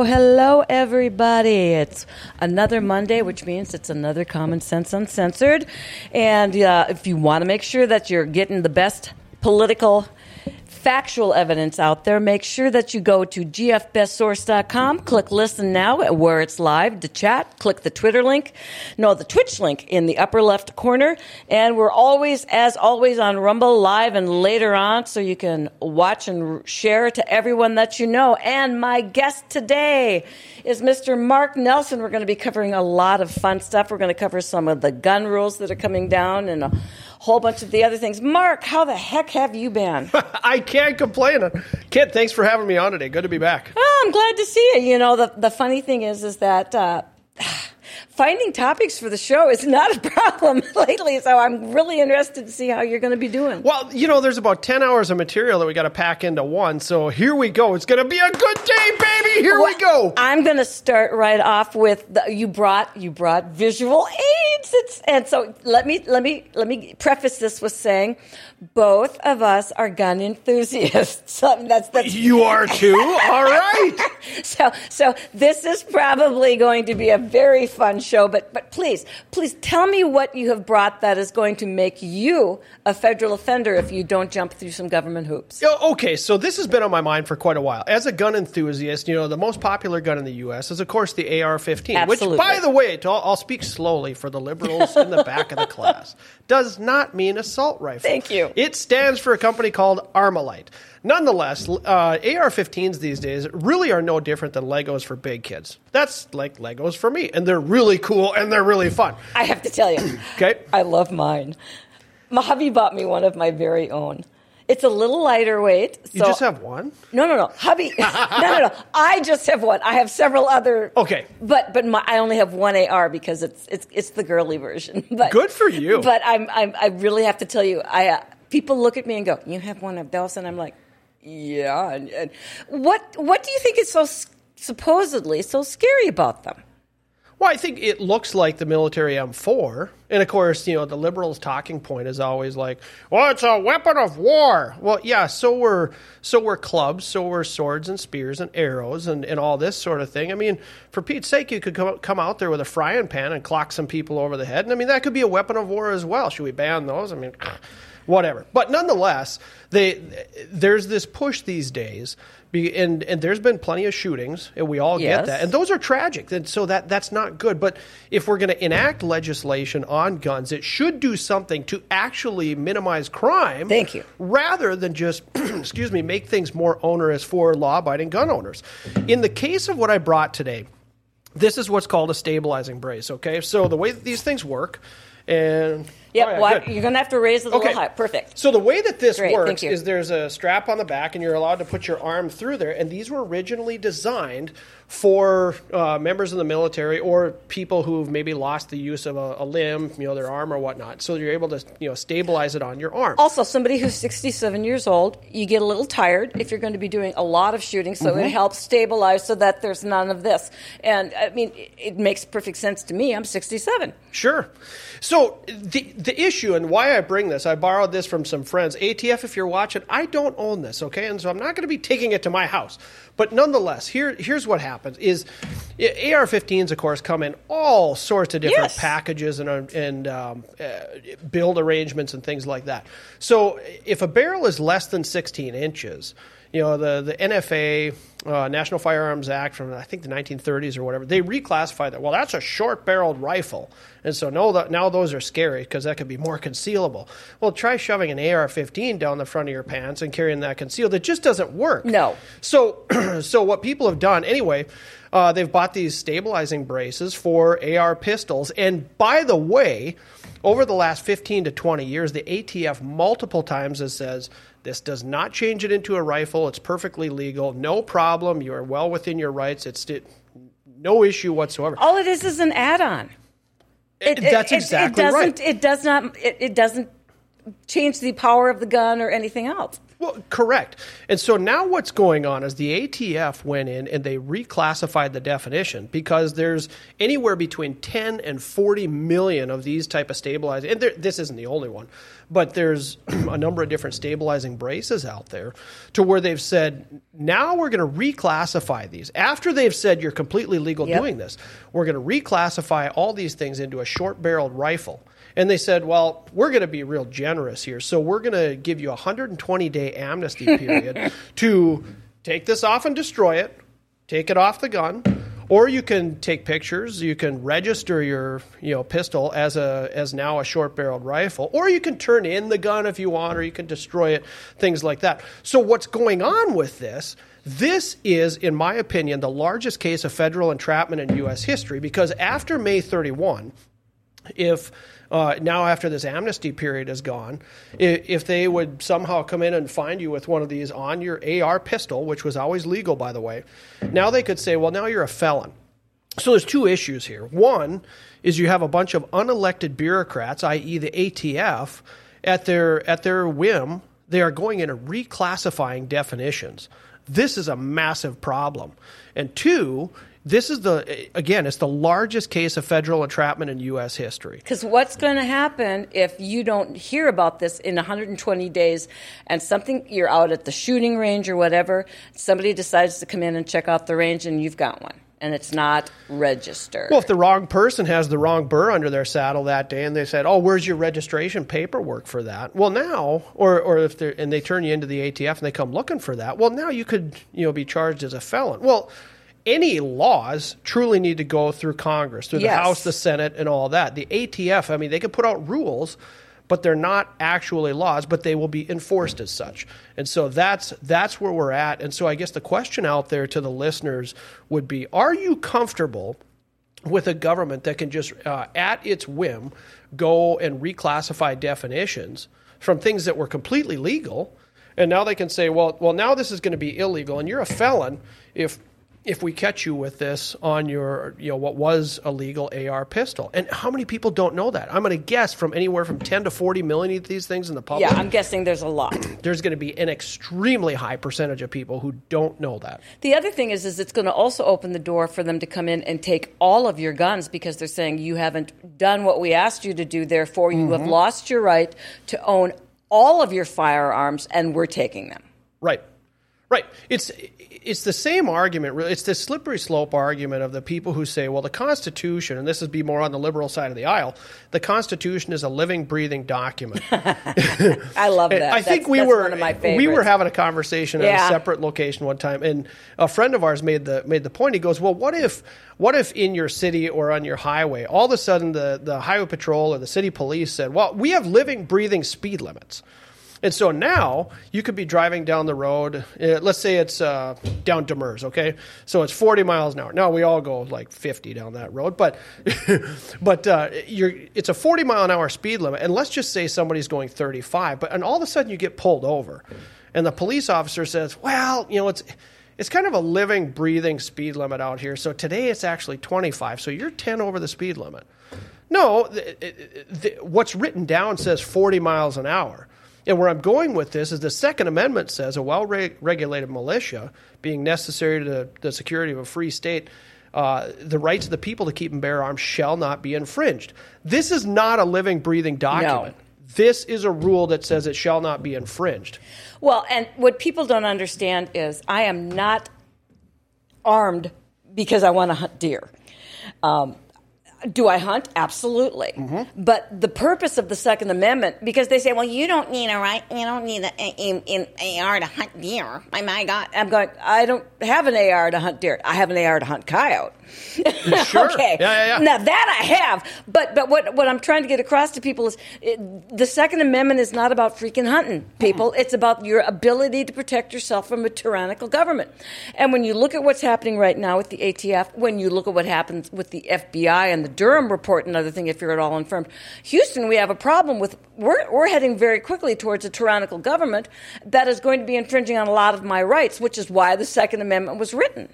Hello, hello, hello, everybody. It's another Monday, which means it's another Common Sense UnSensored. And uh, if you want to make sure that you're getting the best political factual evidence out there, make sure that you go to gfbestsource.com, click listen now where it's live to chat, click the Twitter link, no, the Twitch link in the upper left corner. And we're always, as always, on Rumble live and later on, so you can watch and share to everyone that you know. And my guest today is Mr. Mark Nelson. We're going to be covering a lot of fun stuff. We're going to cover some of the gun rules that are coming down and a whole bunch of the other things. Mark, how the heck have you been? I can't complain. Kit, thanks for having me on today. Good to be back. Oh, I'm glad to see you. You know, the, the funny thing is, is that uh, finding topics for the show is not a problem lately. So I'm really interested to see how you're going to be doing. Well, you know, there's about 10 hours of material that we got to pack into one. So here we go. It's going to be a good day, baby. Here well, we go. I'm going to start right off with the, you brought you brought visual aids. It's, and so let me let me let me preface this with saying both of us are gun enthusiasts. So that's that's You are too. All right. so so this is probably going to be a very fun show, but but please, please tell me what you have brought that is going to make you a federal offender if you don't jump through some government hoops. Okay, so this has been on my mind for quite a while. As a gun enthusiast, you know, the most popular gun in the US is of course the AR-15, which by the way, I'll, I'll speak slowly for the liberals in the back of the class, does not mean assault rifle. Thank you. It stands for a company called Armalite. Nonetheless, uh, AR-15s these days really are no different than Legos for big kids. That's like Legos for me, and they're really cool and they're really fun. I have to tell you, okay, I love mine. My hubby bought me one of my very own. It's a little lighter weight. So you just have one? No, no, no. Hubby, no, no, no. I just have one. I have several other. Okay. But but my, I only have one AR because it's it's it's the girly version. But good for you. But I'm, I'm I really have to tell you, I uh, people look at me and go, "You have one of those," and I'm like, "Yeah." And, and what what do you think is so supposedly so scary about them? Well, I think it looks like the military M4. And of course, you know, the liberals' talking point is always like, well, it's a weapon of war. Well, yeah, so were so were clubs, so were swords and spears and arrows and, and all this sort of thing. I mean, for Pete's sake, you could come, come out there with a frying pan and clock some people over the head. And I mean, that could be a weapon of war as well. Should we ban those? I mean, whatever. But nonetheless, they, there's this push these days be, and and there's been plenty of shootings, and we all yes. get that, and those are tragic. And so that that's not good. But if we're going to enact legislation on guns, it should do something to actually minimize crime. Thank you. Rather than just excuse me, make things more onerous for law-abiding gun owners. In the case of what I brought today, this is what's called a stabilizing brace. Okay, so the way that these things work, and Yep, oh, yeah, well, you're going to have to raise it a okay. little high. Perfect. So the way that this Great, works is there's a strap on the back, and you're allowed to put your arm through there. And these were originally designed for uh, members of the military or people who've maybe lost the use of a, a, limb, you know, their arm or whatnot. So you're able to, you know, stabilize it on your arm. Also, somebody who's 67 years old, you get a little tired if you're going to be doing a lot of shooting, so mm-hmm. it helps stabilize so that there's none of this. And I mean, it makes perfect sense to me. I'm 67. Sure. So the the issue and why I bring this, I borrowed this from some friends. ATF, if you're watching, I don't own this, okay, and so I'm not going to be taking it to my house. But nonetheless, here here's what happens: is AR-15s, of course, come in all sorts of different yes. packages and uh, and um, uh, build arrangements and things like that. So if a barrel is less than 16 inches you know, the, the NFA, uh, National Firearms Act from I think the 1930s or whatever, they reclassified that. Well, that's a short barreled rifle. And so no, now those are scary because that could be more concealable. Well, try shoving an AR 15 down the front of your pants and carrying that concealed. It just doesn't work. No. So, so what people have done, anyway, uh, they've bought these stabilizing braces for AR pistols. And by the way, over the last 15 to 20 years, the ATF multiple times has says, this does not change it into a rifle. It's perfectly legal. No problem. You are well within your rights. It's no issue whatsoever. All it is is an add-on. It, it, That's exactly it, it right. It doesn't. It, it doesn't change the power of the gun or anything else. Well, correct. And so now what's going on is the ATF went in and they reclassified the definition because there's anywhere between 10 and 40 million of these type of stabilizing. And there, this isn't the only one, but there's a number of different stabilizing braces out there to where they've said now we're going to reclassify these after they've said you're completely legal Yep. doing this. We're going to reclassify all these things into a short-barreled rifle. And they said, well, we're going to be real generous here. So we're going to give you a 120 day amnesty period to take this off and destroy it, take it off the gun, or you can take pictures, you can register your you know pistol as a as now a short barreled rifle, or you can turn in the gun if you want, or you can destroy it, things like that. So what's going on with this? This is, in my opinion, the largest case of federal entrapment in U.S. history because after May 31, if uh, now after this amnesty period is gone, if, they would somehow come in and find you with one of these on your AR pistol, which was always legal, by the way, now they could say, well, now you're a felon. So there's two issues here. One is you have a bunch of unelected bureaucrats, i.e., the ATF, at their at their whim, they are going in and reclassifying definitions. This is a massive problem. And two, this is the again, it's the largest case of federal entrapment in U.S. history. Because what's going to happen if you don't hear about this in 120 days and something, you're out at the shooting range or whatever, somebody decides to come in and check out the range and you've got one and it's not registered. Well, if the wrong person has the wrong burr under their saddle that day, and they said, "Oh, where's your registration paperwork for that?" Well, now, or or if they and they turn you into the ATF and they come looking for that, well, now you could you know be charged as a felon. Well, any laws truly need to go through Congress, through the Yes. House, the Senate, and all that. The ATF, I mean, they could put out rules. But they're not actually laws, but they will be enforced as such. And so that's that's where we're at. And so I guess the question out there to the listeners would be: Are you comfortable with a government that can just, uh, at its whim, go and reclassify definitions from things that were completely legal, and now they can say, well, well, now this is going to be illegal, and you're a felon if if we catch you with this on your, you know, what was a legal AR pistol. And how many people don't know that? I'm going to guess from anywhere from 10 to 40 million of these things in the public. yeah, I'm guessing there's a lot. there's going to be an extremely high percentage of people who don't know that. The other thing is, is it's going to also open the door for them to come in and take all of your guns because they're saying you haven't done what we asked you to do. Therefore, you have mm-hmm. lost your right to own all of your firearms, and we're taking them. Right. Right. It's it's the same argument. Really, it's this slippery slope argument of the people who say, "Well, the Constitution," and this would be more on the liberal side of the aisle. The Constitution is a living, breathing document. I love that. I think That's- we that's were one of my we were having a conversation at a separate location one time, and a friend of ours made the made the point. He goes, "Well, what if what if in your city or on your highway, all of a sudden the the highway patrol or the city police said, "Well, we have living, breathing speed limits." And so now you could be driving down the road. Uh, let's say it's uh, down Demers, okay? So it's 40 miles an hour. Now we all go like 50 down that road, but but uh, it's a 40 mile an hour speed limit. And let's just say somebody's going 35, but and all of a sudden you get pulled over, and the police officer says, "Well, you know it's." It's kind of a living, breathing speed limit out here. So today it's actually 25. So you're 10 over the speed limit. No, th- th- th- what's written down says 40 miles an hour. And where I'm going with this is the Second Amendment says a well regulated militia, being necessary to the security of a free state, uh, the rights of the people to keep and bear arms shall not be infringed. This is not a living, breathing document. This is a rule that says it shall not be infringed. Well, and what people don't understand is I am not armed because I want to hunt deer. Um, do I hunt? Absolutely. Mm-hmm. But the purpose of the Second Amendment, because they say, well, you don't need a right, you don't need an AR to hunt deer. My, my God. I'm going, I don't have an AR to hunt deer. I have an AR to hunt coyote. Sure. okay. Yeah, yeah, yeah. Now that I have, but but what what I'm trying to get across to people is it, the Second Amendment is not about freaking hunting people. Mm-hmm. It's about your ability to protect yourself from a tyrannical government. And when you look at what's happening right now with the ATF, when you look at what happens with the FBI and the Durham report, another thing, if you're at all informed, Houston, we have a problem with we're we're heading very quickly towards a tyrannical government that is going to be infringing on a lot of my rights, which is why the Second Amendment was written.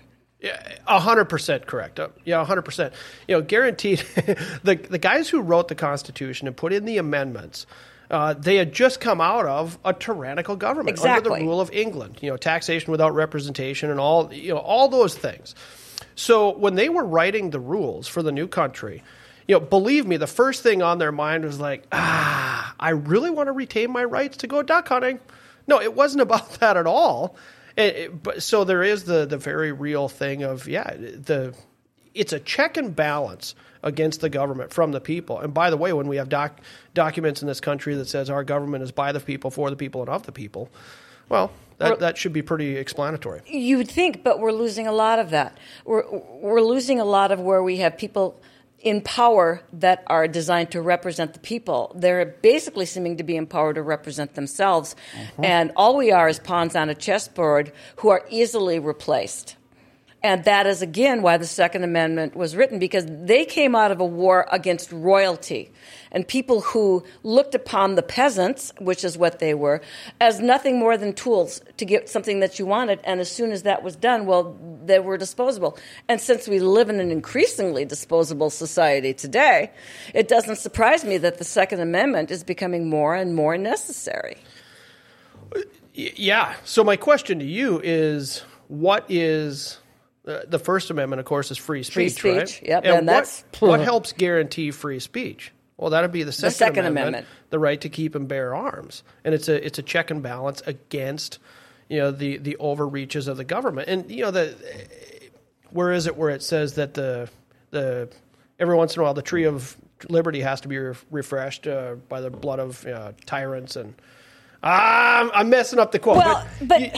Hundred percent correct. Uh, yeah, a hundred percent. You know, guaranteed. the the guys who wrote the Constitution and put in the amendments, Uh, they had just come out of a tyrannical government under the rule of England. You know, taxation without representation and all you know all those things. So when they were writing the rules for the new country, you know, believe me, the first thing on their mind was like, ah, I really want to retain my rights to go duck hunting. No, it wasn't about that at all. It- it- eh, but so there is the the very real thing of yeah, the it's a check and balance against the government from the people. And by the way, when we have doc, documents in this country that says our government is by the people, for the people, and of the people, well, that, that should be pretty explanatory. You would think, but we're losing a lot of that. We're, we're losing a lot of where we have people in power that are designed to represent the people. They're basically seeming to be empowered to represent themselves. Mm-hmm. And all we are is pawns on a chessboard who are easily replaced. And that is again why the Second Amendment was written because they came out of a war against royalty and people who looked upon the peasants, which is what they were, as nothing more than tools to get something that you wanted. And as soon as that was done, well, they were disposable. And since we live in an increasingly disposable society today, it doesn't surprise me that the Second Amendment is becoming more and more necessary. Yeah. So my question to you is, what is uh, the First Amendment? Of course, is free speech, Free right? speech, yep, And, and what, that's- what helps guarantee free speech? Well, that'd be the Second, Second Amendment, Amendment. the right to keep and bear arms, and it's a it's a check and balance against you know the the overreaches of the government, and you know the where is it where it says that the the every once in a while the tree of liberty has to be re- refreshed uh, by the blood of uh, tyrants and ah, I'm, I'm messing up the quote. Well, but you-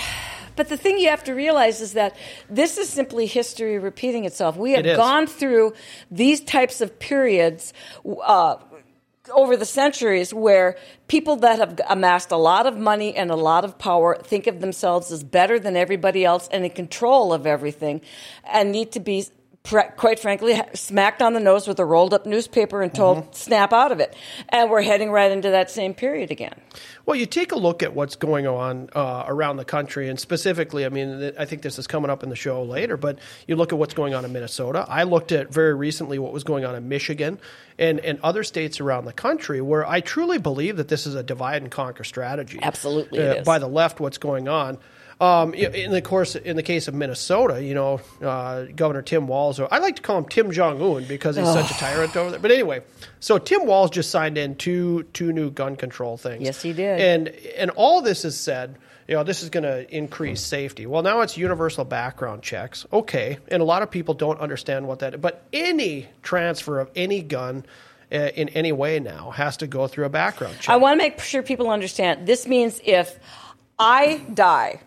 but the thing you have to realize is that this is simply history repeating itself. We have It gone through these types of periods. Uh, over the centuries, where people that have amassed a lot of money and a lot of power think of themselves as better than everybody else and in control of everything, and need to be, quite frankly, smacked on the nose with a rolled up newspaper and told, Mm-hmm. snap out of it. And we're heading right into that same period again. Well, you take a look at what's going on uh, around the country, and specifically, I mean, I think this is coming up in the show later, but you look at what's going on in Minnesota. I looked at very recently what was going on in Michigan and, and other states around the country where I truly believe that this is a divide and conquer strategy. Absolutely Uh, is. By the left, what's going on. Um, in the course, in the case of Minnesota, you know, uh, Governor Tim Walz, I like to call him Tim Jong Un because he's such a tyrant over there. But anyway, so Tim Walz just signed in two two new gun control things. Yes, he did. And and all this is said, you know, this is going to increase safety. Well, now it's universal background checks. Okay, and a lot of people don't understand what that. But any transfer of any gun. Uh, in any way now has to go through a background check. I want to make sure people understand. This means if I die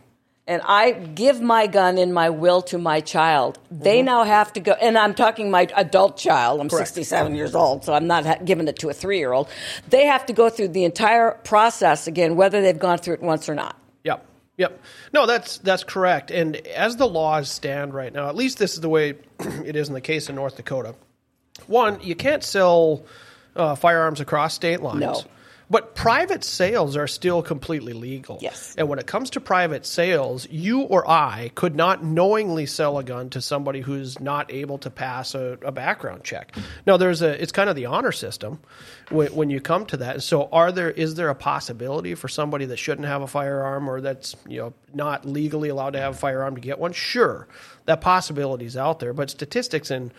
and I give my gun in my will to my child, they now have to go. And I'm talking my adult child. I'm Correct. 67 years old, so I'm not ha- giving it to a three year old. They have to go through the entire process again, whether they've gone through it once or not. Yep. Yep. No, that's that's correct. And as the laws stand right now, at least this is the way it is in the case of North Dakota. One, you can't sell uh, firearms across state lines. No. But private sales are still completely legal. Yes. And when it comes to private sales, you or I could not knowingly sell a gun to somebody who's not able to pass a, a background check. Now, there's a it's kind of the honor system when, when you come to that. So, are there is there a possibility for somebody that shouldn't have a firearm or that's you know not legally allowed to have a firearm to get one? Sure, that possibility is out there. But statistics in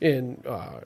in uh,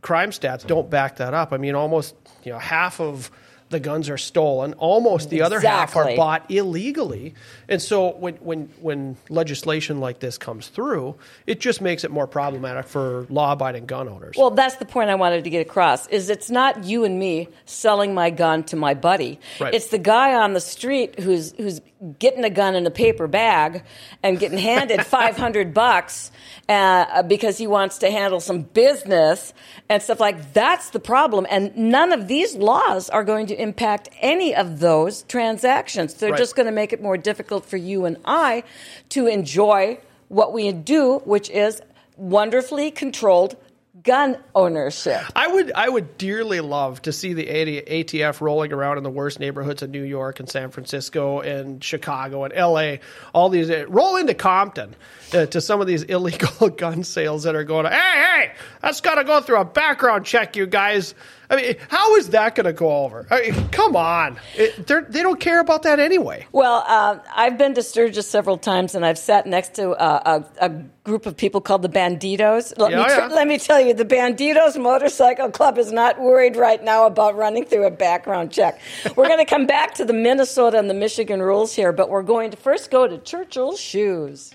crime stats don't back that up. I mean, almost you know half of the guns are stolen. Almost the other half are bought illegally. And so when when when legislation like this comes through, it just makes it more problematic for law-abiding gun owners. Well, that's the point I wanted to get across. Is it's not you and me selling my gun to my buddy. Right. It's the guy on the street who's who's getting a gun in a paper bag and getting handed 500 bucks uh, because he wants to handle some business and stuff like that's the problem and none of these laws are going to impact any of those transactions they're Right. just going to make it more difficult for you and I to enjoy what we do which is wonderfully controlled gun ownership. I would I would dearly love to see the ATF rolling around in the worst neighborhoods of New York and San Francisco and Chicago and LA. All these roll into Compton uh, to some of these illegal gun sales that are going. Hey, hey, that's got to go through a background check, you guys. I mean, how is that going to go over? I mean, come on, it, they don't care about that anyway. Well, uh, I've been to Sturgis several times, and I've sat next to uh, a, a, group of people called the Bandidos. Let, yeah, me yeah. let me tell you, the Bandidos Motorcycle Club is not worried right now about running through a background check. We're going to come back to the Minnesota and the Michigan rules here, but we're going to first go to Churchill's Shoes.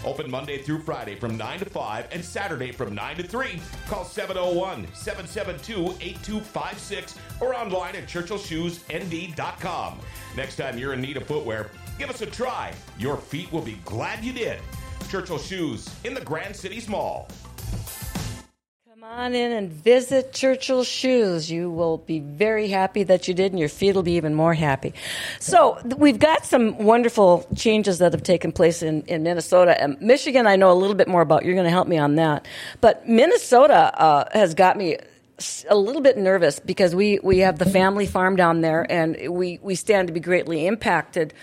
Open Monday through Friday from 9 to 5 and Saturday from 9 to 3. Call 701 772 8256 or online at churchillshoesnd.com. Next time you're in need of footwear, give us a try. Your feet will be glad you did. Churchill Shoes in the Grand Cities Mall. Come on in and visit Churchill Shoes. You will be very happy that you did, and your feet will be even more happy. So, we've got some wonderful changes that have taken place in, in Minnesota. And Michigan, I know a little bit more about. You're going to help me on that. But Minnesota uh, has got me a little bit nervous because we, we have the family farm down there, and we, we stand to be greatly impacted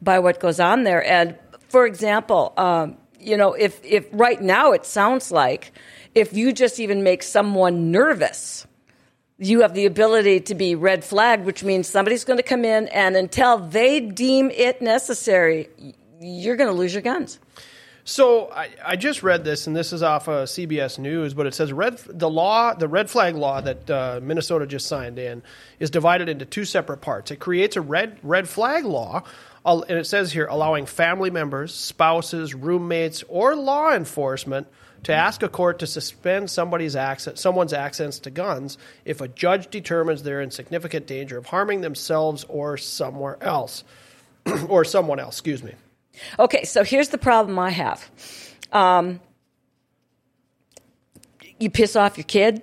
by what goes on there. And, for example, um, you know, if, if right now it sounds like if you just even make someone nervous, you have the ability to be red flagged, which means somebody's going to come in and until they deem it necessary, you're going to lose your guns. So I, I, just read this, and this is off of CBS News, but it says red the law, the red flag law that uh, Minnesota just signed in, is divided into two separate parts. It creates a red red flag law, and it says here allowing family members, spouses, roommates, or law enforcement to ask a court to suspend somebody's access, someone's access to guns if a judge determines they're in significant danger of harming themselves or somewhere else, or someone else. Excuse me. Okay, so here's the problem I have. Um, you piss off your kid.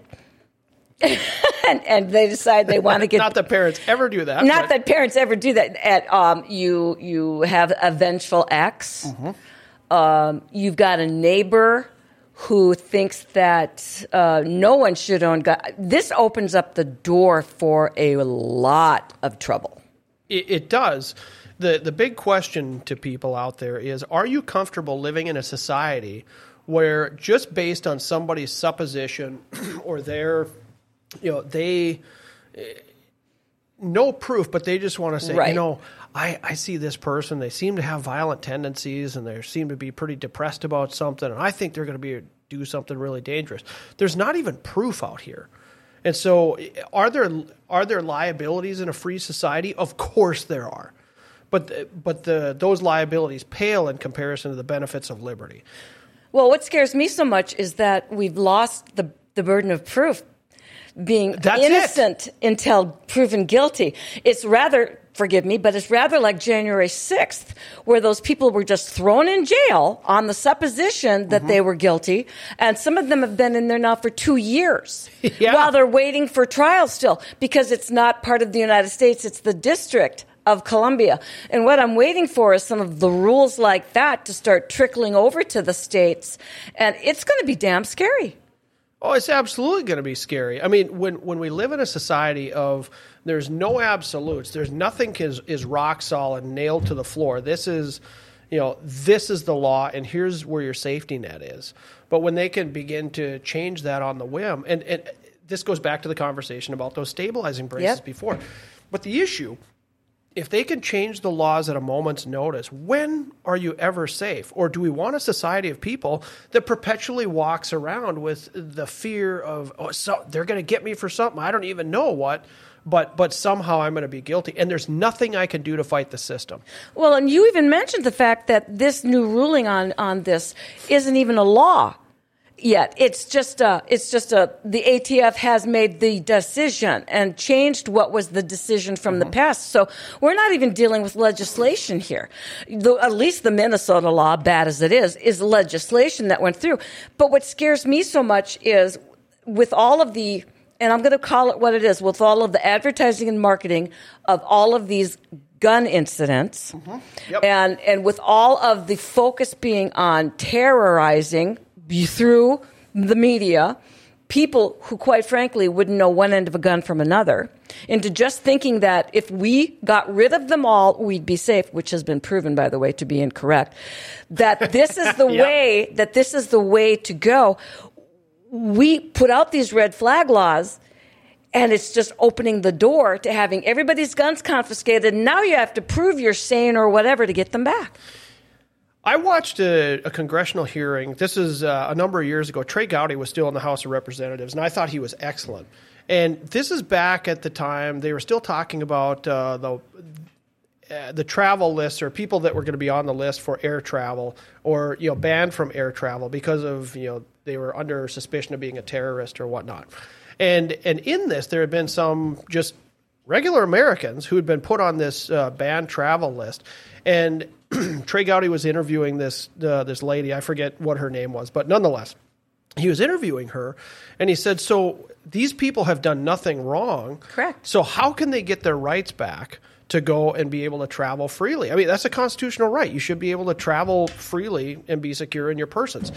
and, and, they decide they want to get. not that parents ever do that. Not but. that parents ever do that. At um, you, you have a vengeful ex. Mm-hmm. Um, you've got a neighbor who thinks that uh, no one should own guns. This opens up the door for a lot of trouble. It, it, does. The, the big question to people out there is Are you comfortable living in a society where just based on somebody's supposition or their, you know, they, no proof, but they just want to say, right. you know, I, I see this person, they seem to have violent tendencies and they seem to be pretty depressed about something, and I think they're going to be do something really dangerous. There's not even proof out here. And so are there are there liabilities in a free society? Of course there are. But but the those liabilities pale in comparison to the benefits of liberty. Well, what scares me so much is that we've lost the the burden of proof being That's innocent it. until proven guilty. It's rather forgive me, but it's rather like January 6th, where those people were just thrown in jail on the supposition that mm-hmm. they were guilty. And some of them have been in there now for two years yeah. while they're waiting for trial still because it's not part of the United States, it's the District of Columbia. And what I'm waiting for is some of the rules like that to start trickling over to the states. And it's going to be damn scary. Oh, it's absolutely going to be scary. I mean, when when we live in a society of there's no absolutes, there's nothing is is rock solid, nailed to the floor. This is, you know, this is the law, and here's where your safety net is. But when they can begin to change that on the whim, and, and this goes back to the conversation about those stabilizing braces yep. before. But the issue if they can change the laws at a moment's notice, when are you ever safe? Or do we want a society of people that perpetually walks around with the fear of, oh, so they're going to get me for something I don't even know what, but but somehow I'm going to be guilty, and there's nothing I can do to fight the system. Well, and you even mentioned the fact that this new ruling on on this isn't even a law yet. It's just a, it's just a, the ATF has made the decision and changed what was the decision from Mm-hmm. the past. So we're not even dealing with legislation here. The, at least the Minnesota law, bad as it is, is legislation that went through. But what scares me so much is with all of the, and I'm going to call it what it is, with all of the advertising and marketing of all of these gun incidents, mm-hmm. Yep. and and with all of the focus being on terrorizing through the media people who quite frankly wouldn't know one end of a gun from another. Into just thinking that if we got rid of them all we'd be safe which has been proven by the way to be incorrect. That this is the Yep. way that this is the way to go we put out these red flag laws and it's just opening the door to having everybody's guns confiscated. Now you have to prove you're sane or whatever to get them back. I watched a, a congressional hearing. This is uh, a number of years ago. Trey Gowdy was still in the House of Representatives, and I thought he was excellent. And this is back at the time they were still talking about uh, the uh, the travel list or people that were going to be on the list for air travel or you know banned from air travel because of you know they were under suspicion of being a terrorist or whatnot. And and in this there had been some just regular Americans who had been put on this uh, banned travel list. And Trey Gowdy was interviewing this uh, this lady. I forget what her name was, but nonetheless, he was interviewing her, and he said, "So these people have done nothing wrong. Correct. So how can they get their rights back?" To go and be able to travel freely. I mean, that's a constitutional right. You should be able to travel freely and be secure in your persons.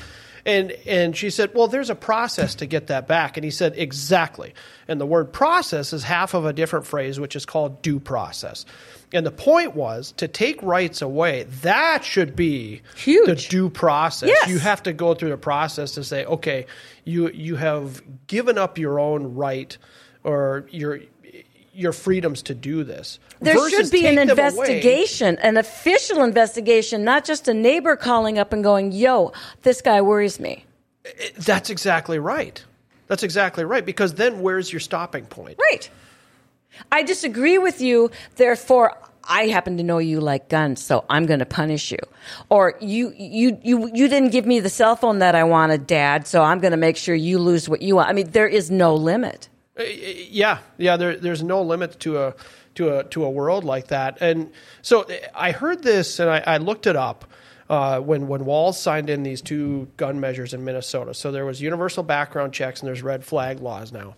And and she said, "Well, there's a process to get that back." And he said, "Exactly." And the word process is half of a different phrase which is called due process. And the point was to take rights away. That should be Huge. the due process. Yes. You have to go through the process to say, okay, you you have given up your own right or your your freedoms to do this. There should be an investigation, an official investigation, not just a neighbor calling up and going, yo, this guy worries me. That's exactly right. That's exactly right. Because then where's your stopping point? Right. I disagree with you, therefore I happen to know you like guns, so I'm going to punish you. Or you you you you didn't give me the cell phone that I wanted, dad, so I'm going to make sure you lose what you want. I mean, there is no limit. Yeah, yeah. There, there's no limit to a to a to a world like that. And so I heard this, and I, I looked it up uh, when when Walz signed in these two gun measures in Minnesota. So there was universal background checks, and there's red flag laws now.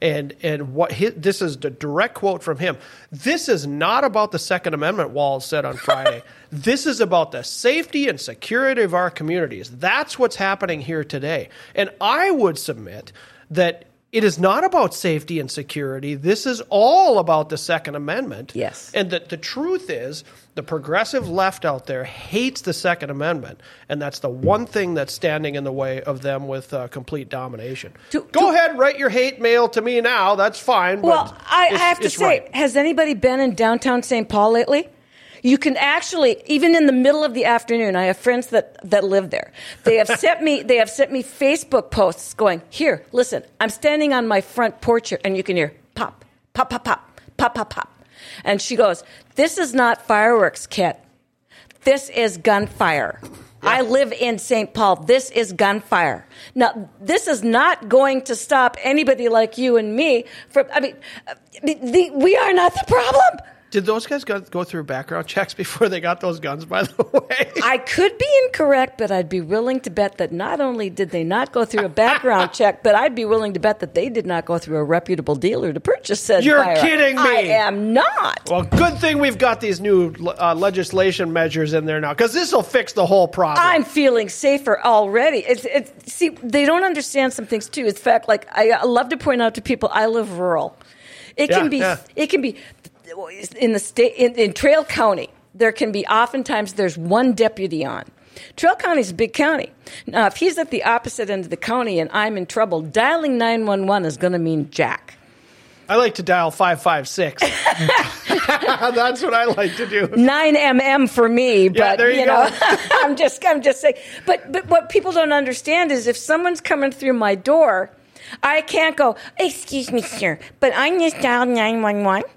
And and what hi this is the direct quote from him. This is not about the Second Amendment. Walz said on Friday. this is about the safety and security of our communities. That's what's happening here today. And I would submit that it is not about safety and security. This is all about the Second Amendment. Yes. And that the truth is, the progressive left out there hates the Second Amendment, and that's the one thing that's standing in the way of them with uh, complete domination. To- Go to- ahead, write your hate mail to me now. That's fine. But Well, I, I have to say, right. has anybody been in downtown St. Paul lately? You can actually, even in the middle of the afternoon, I have friends that, that live there. They have sent me, they have sent me Facebook posts going, here, listen, I'm standing on my front porch here, and you can hear pop, pop, pop, pop, pop, pop, pop. And she goes, this is not fireworks, Kit. This is gunfire. I live in St. Paul. This is gunfire. Now, this is not going to stop anybody like you and me from, I mean, the, we are not the problem. Did those guys go, go through background checks before they got those guns? By the way, I could be incorrect, but I'd be willing to bet that not only did they not go through a background check, but I'd be willing to bet that they did not go through a reputable dealer to purchase said You're firearm. kidding me. I am not. well, good thing we've got these new uh, legislation measures in there now, because this will fix the whole problem. I'm feeling safer already. It's, it's, see, they don't understand some things too. In fact, like I, I love to point out to people, I live rural. It Yeah, can be, yeah. it can be in the state in, in Traill County. There can be oftentimes there's one deputy on. Traill County is a big county. Now, if he's at the opposite end of the county and I'm in trouble, dialing 911 is going to mean jack. I like to dial 556. That's what I like to do. nine mm for me, but there you you, know, I'm just I'm just saying. But but what people don't understand is if someone's coming through my door, I can't go, excuse me, sir, but I just dialed 911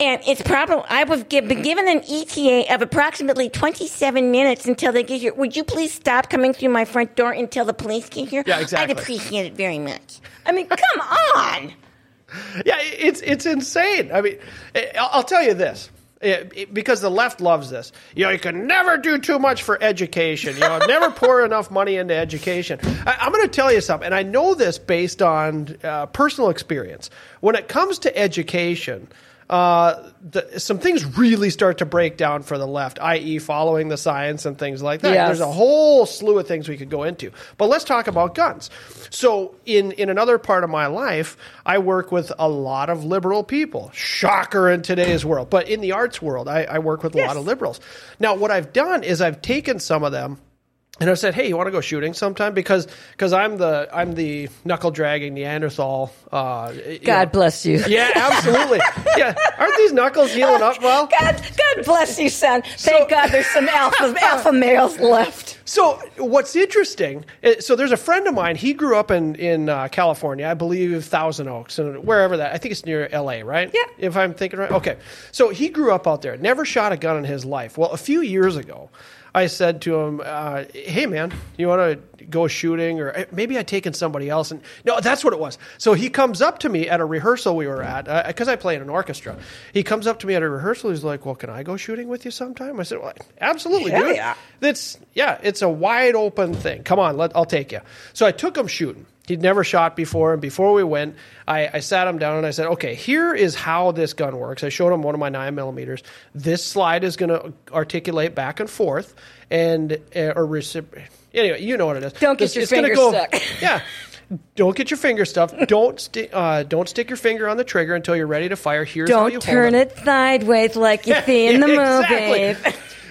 and it's probably, I was gi- been given an ETA of approximately 27 minutes until they get here. Would you please stop coming through my front door until the police get here? Yeah, exactly. I'd appreciate it very much. I mean, come on. Yeah, it's it's insane. I mean, eh, I'll tell you this. It- it- because the left loves this. You know, you can never do too much for education. You know, never pour enough money into education. I, I'm going to tell you something, and I know this based on uh, personal experience. When it comes to education, uh, the, some things really start to break down for the left, i.e., following the science and things like that. Yes. There's a whole slew of things we could go into. But let's talk about guns. So, in, in another part of my life, I work with a lot of liberal people. Shocker in today's world. But in the arts world, I, I work with a lot of liberals. Now, what I've done is I've taken some of them and I said, "Hey, you want to go shooting sometime?" Because because I'm the I'm the knuckle dragging Neanderthal. Uh, God know. bless you. Yeah, absolutely. yeah, aren't these knuckles healing up well? God, God bless you, son. Thank God there's some alpha alpha males left. So what's interesting? uh, So there's a friend of mine. He grew up in in uh, California, I believe Thousand Oaks, and wherever that. I think it's near L.A. Right? Yeah. If I'm thinking right. Okay. So he grew up out there. Never shot a gun in his life. Well, a few years ago, I said to him, uh, "Hey, man, you want to go shooting, or uh, maybe I'd taken somebody else?" And no, that's what it was. So he comes up to me at a rehearsal we were at because I play in an orchestra. He comes up to me at a rehearsal. He's like, "Well, can I go shooting with you sometime?" I said, well, "Absolutely, Hell dude. yeah. That's yeah, it's a wide open thing. Come on, let, I'll take you." So I took him shooting. He'd never shot before, and before we went, I, I sat him down and I said, "Okay, here is how this gun works." I showed him one of my nine millimeters. This slide is going to articulate back and forth, and uh, or recip- anyway, you know what it is. Don't get It's- your it's gonna finger stuck. Yeah. Don't get your finger stuffed. Don't sti- uh, don't stick your finger on the trigger until you're ready to fire. Here's how you Don't turn it sideways like you see in the movie.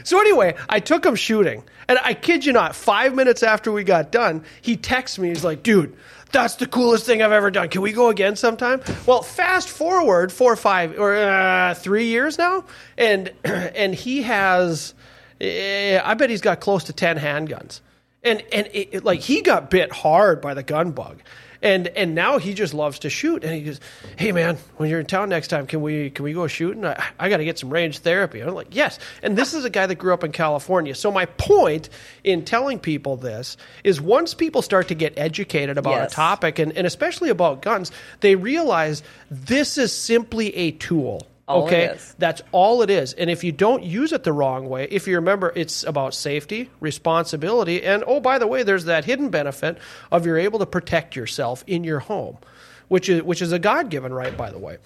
So anyway, I took him shooting, and I kid you not, five minutes after we got done, he texts me. He's like, "Dude, that's the coolest thing I've ever done. Can we go again sometime?" Well, fast forward four or five or uh, three years now, and and he has, eh, I bet he's got close to ten handguns, and and it, it- like he got bit hard by the gun bug. And and now he just loves to shoot. And he goes, "Hey man, when you're in town next time, can we can we go shooting? I, I got to get some range therapy." I'm like, "Yes." And this is a guy that grew up in California. So my point in telling people this is once people start to get educated about Yes. a topic and, and especially about guns, they realize this is simply a tool. All okay, that's all it is. And if you don't use it the wrong way, if you remember, it's about safety, responsibility, and oh, by the way, there's that hidden benefit of you're able to protect yourself in your home, which is which is a God given right, by the way.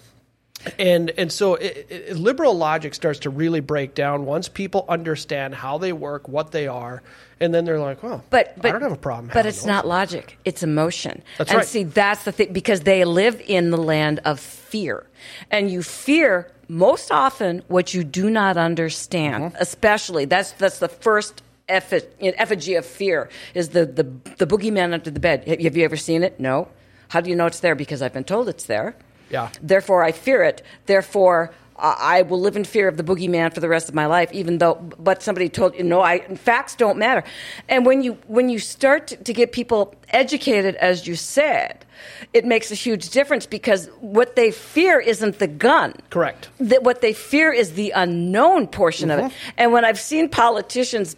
And and so it, it, liberal logic starts to really break down once people understand how they work, what they are, and then they're like, "Well, But, but I don't have a problem." But it's those. not logic; it's emotion. That's and right. see, that's the thing because they live in the land of fear, and you fear most often what you do not understand. Mm-hmm. Especially that's that's the first. Effigy of fear is the, the the boogeyman under the bed. Have you ever seen it? No. How do you know it's there? Because I've been told it's there. Yeah. Therefore, I fear it. Therefore, I will live in fear of the boogeyman for the rest of my life, even though. But somebody told you, no, I facts don't matter. And when you when you start to, get people educated, as you said, it makes a huge difference because what they fear isn't the gun. Correct. That what they fear is the unknown portion of it. Mm-hmm. And when I've seen politicians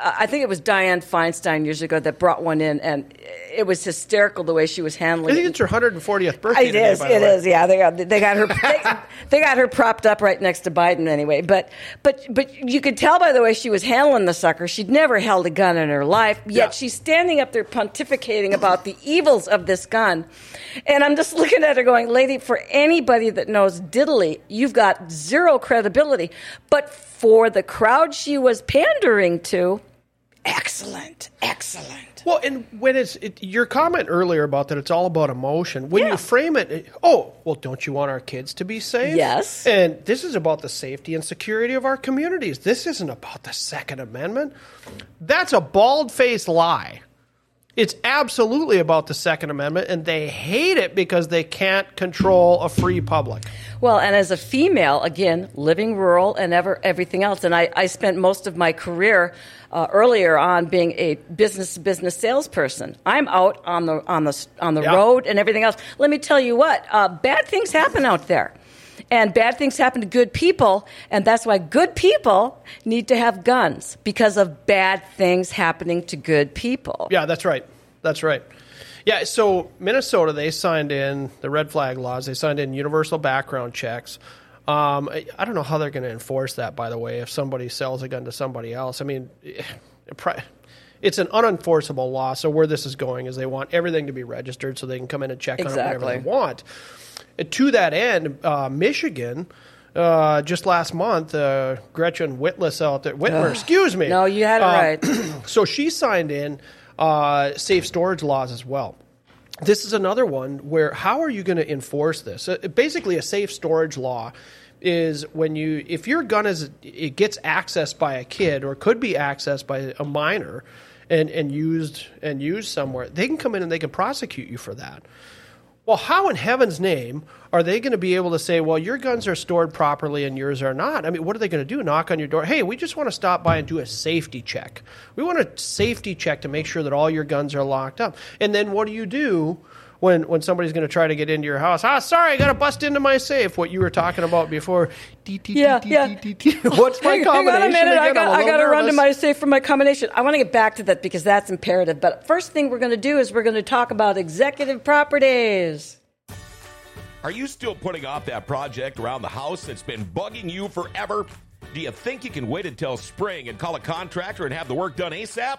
I think it was Dianne Feinstein years ago that brought one in, and it was hysterical the way she was handling I think it. it's her 140th birthday. It today, is. way. is. Yeah, they got they got her they, they got her propped up right next to Biden anyway. But but but you could tell by the way she was handling the sucker. She'd never held a gun in her life. Yet Yeah. she's standing up there pontificating about the evils of this gun, and I'm just looking at her going, "Lady, for anybody that knows diddly, you've got zero credibility." But for the crowd she was pandering to, excellent, excellent. Well, and when it's it, your comment earlier about that, it's all about emotion. When Yeah. you frame it, it- oh, well, don't you want our kids to be safe? Yes. And this is about the safety and security of our communities. This isn't about the Second Amendment. That's a bald faced lie. It's absolutely about the Second Amendment, and they hate it because they can't control a free public. Well, and as a female, again, living rural and ever everything else, and I, I spent most of my career uh, earlier on being a business to business salesperson. I'm out on the on the on the Yeah. road and everything else. Let me tell you what, uh, bad things happen out there. And bad things happen to good people, and that's why good people need to have guns because of bad things happening to good people. Yeah, that's right. That's right. Yeah, so Minnesota, they signed in the red flag laws. They signed in universal background checks. Um, I, I don't know how they're going to enforce that, by the way, if somebody sells a gun to somebody else. I mean, it's an unenforceable law. So where this is going is they want everything to be registered so they can come in and check on it whenever they want. To that end, uh, Michigan, uh, just last month, uh, Gretchen Whitless out there, Whitmer, excuse me. No, you had it Uh, right. so she signed in uh, safe storage laws as well. This is another one where how are you going to enforce this? Uh, basically, a safe storage law is when you if your gun is it gets accessed by a kid or could be accessed by a minor and and used and used somewhere, they can come in and they can prosecute you for that. Well, how in heaven's name are they going to be able to say, well, your guns are stored properly and yours are not? I mean, what are they going to do? Knock on your door? Hey, we just want to stop by and do a safety check. We want a safety check to make sure that all your guns are locked up. And then what do you do? When, when somebody's going to try to get into your house, ah, sorry, I got to bust into my safe. What you were talking about before. Yeah, yeah. What's my Hang- combination? Hang on a minute. I got, I'm a I little got to run to my safe for my combination. I want to get back to that because that's imperative. But first thing we're going to do is we're going to talk about executive properties. Are you still putting off that project around the house that's been bugging you forever? Do you think you can wait until spring and call a contractor and have the work done ASAP?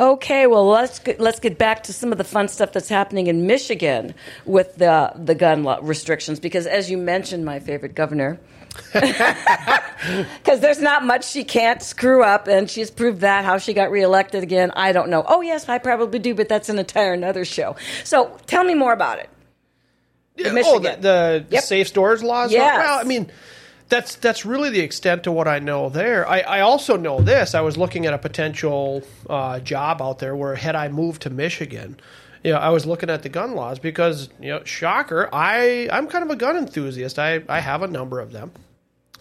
Okay, well let's get, let's get back to some of the fun stuff that's happening in Michigan with the the gun law restrictions because as you mentioned, my favorite governor. Because there's not much she can't screw up, and she's proved that. How she got reelected again, I don't know. Oh, yes, I probably do, but that's an entire another show. So tell me more about it. Yeah, Michigan. Oh, the, the Yep. safe storage laws. Yes. Well, I mean, that's that's really the extent to what I know there. I, I also know this. I was looking at a potential uh, job out there where had I moved to Michigan, you know, I was looking at the gun laws because you know, shocker, I I'm kind of a gun enthusiast. I I have a number of them.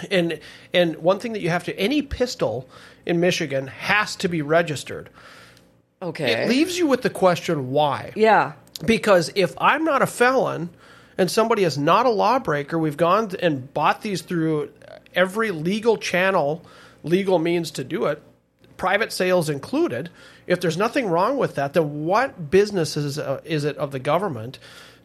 And and one thing that you have to any pistol in Michigan has to be registered. Okay. It leaves you with the question why. yeah. Because if I'm not a felon and somebody is not a lawbreaker, we've gone and bought these through every legal channel, legal means to do it, private sales included. If there's nothing wrong with that, then what business is, uh, is it of the government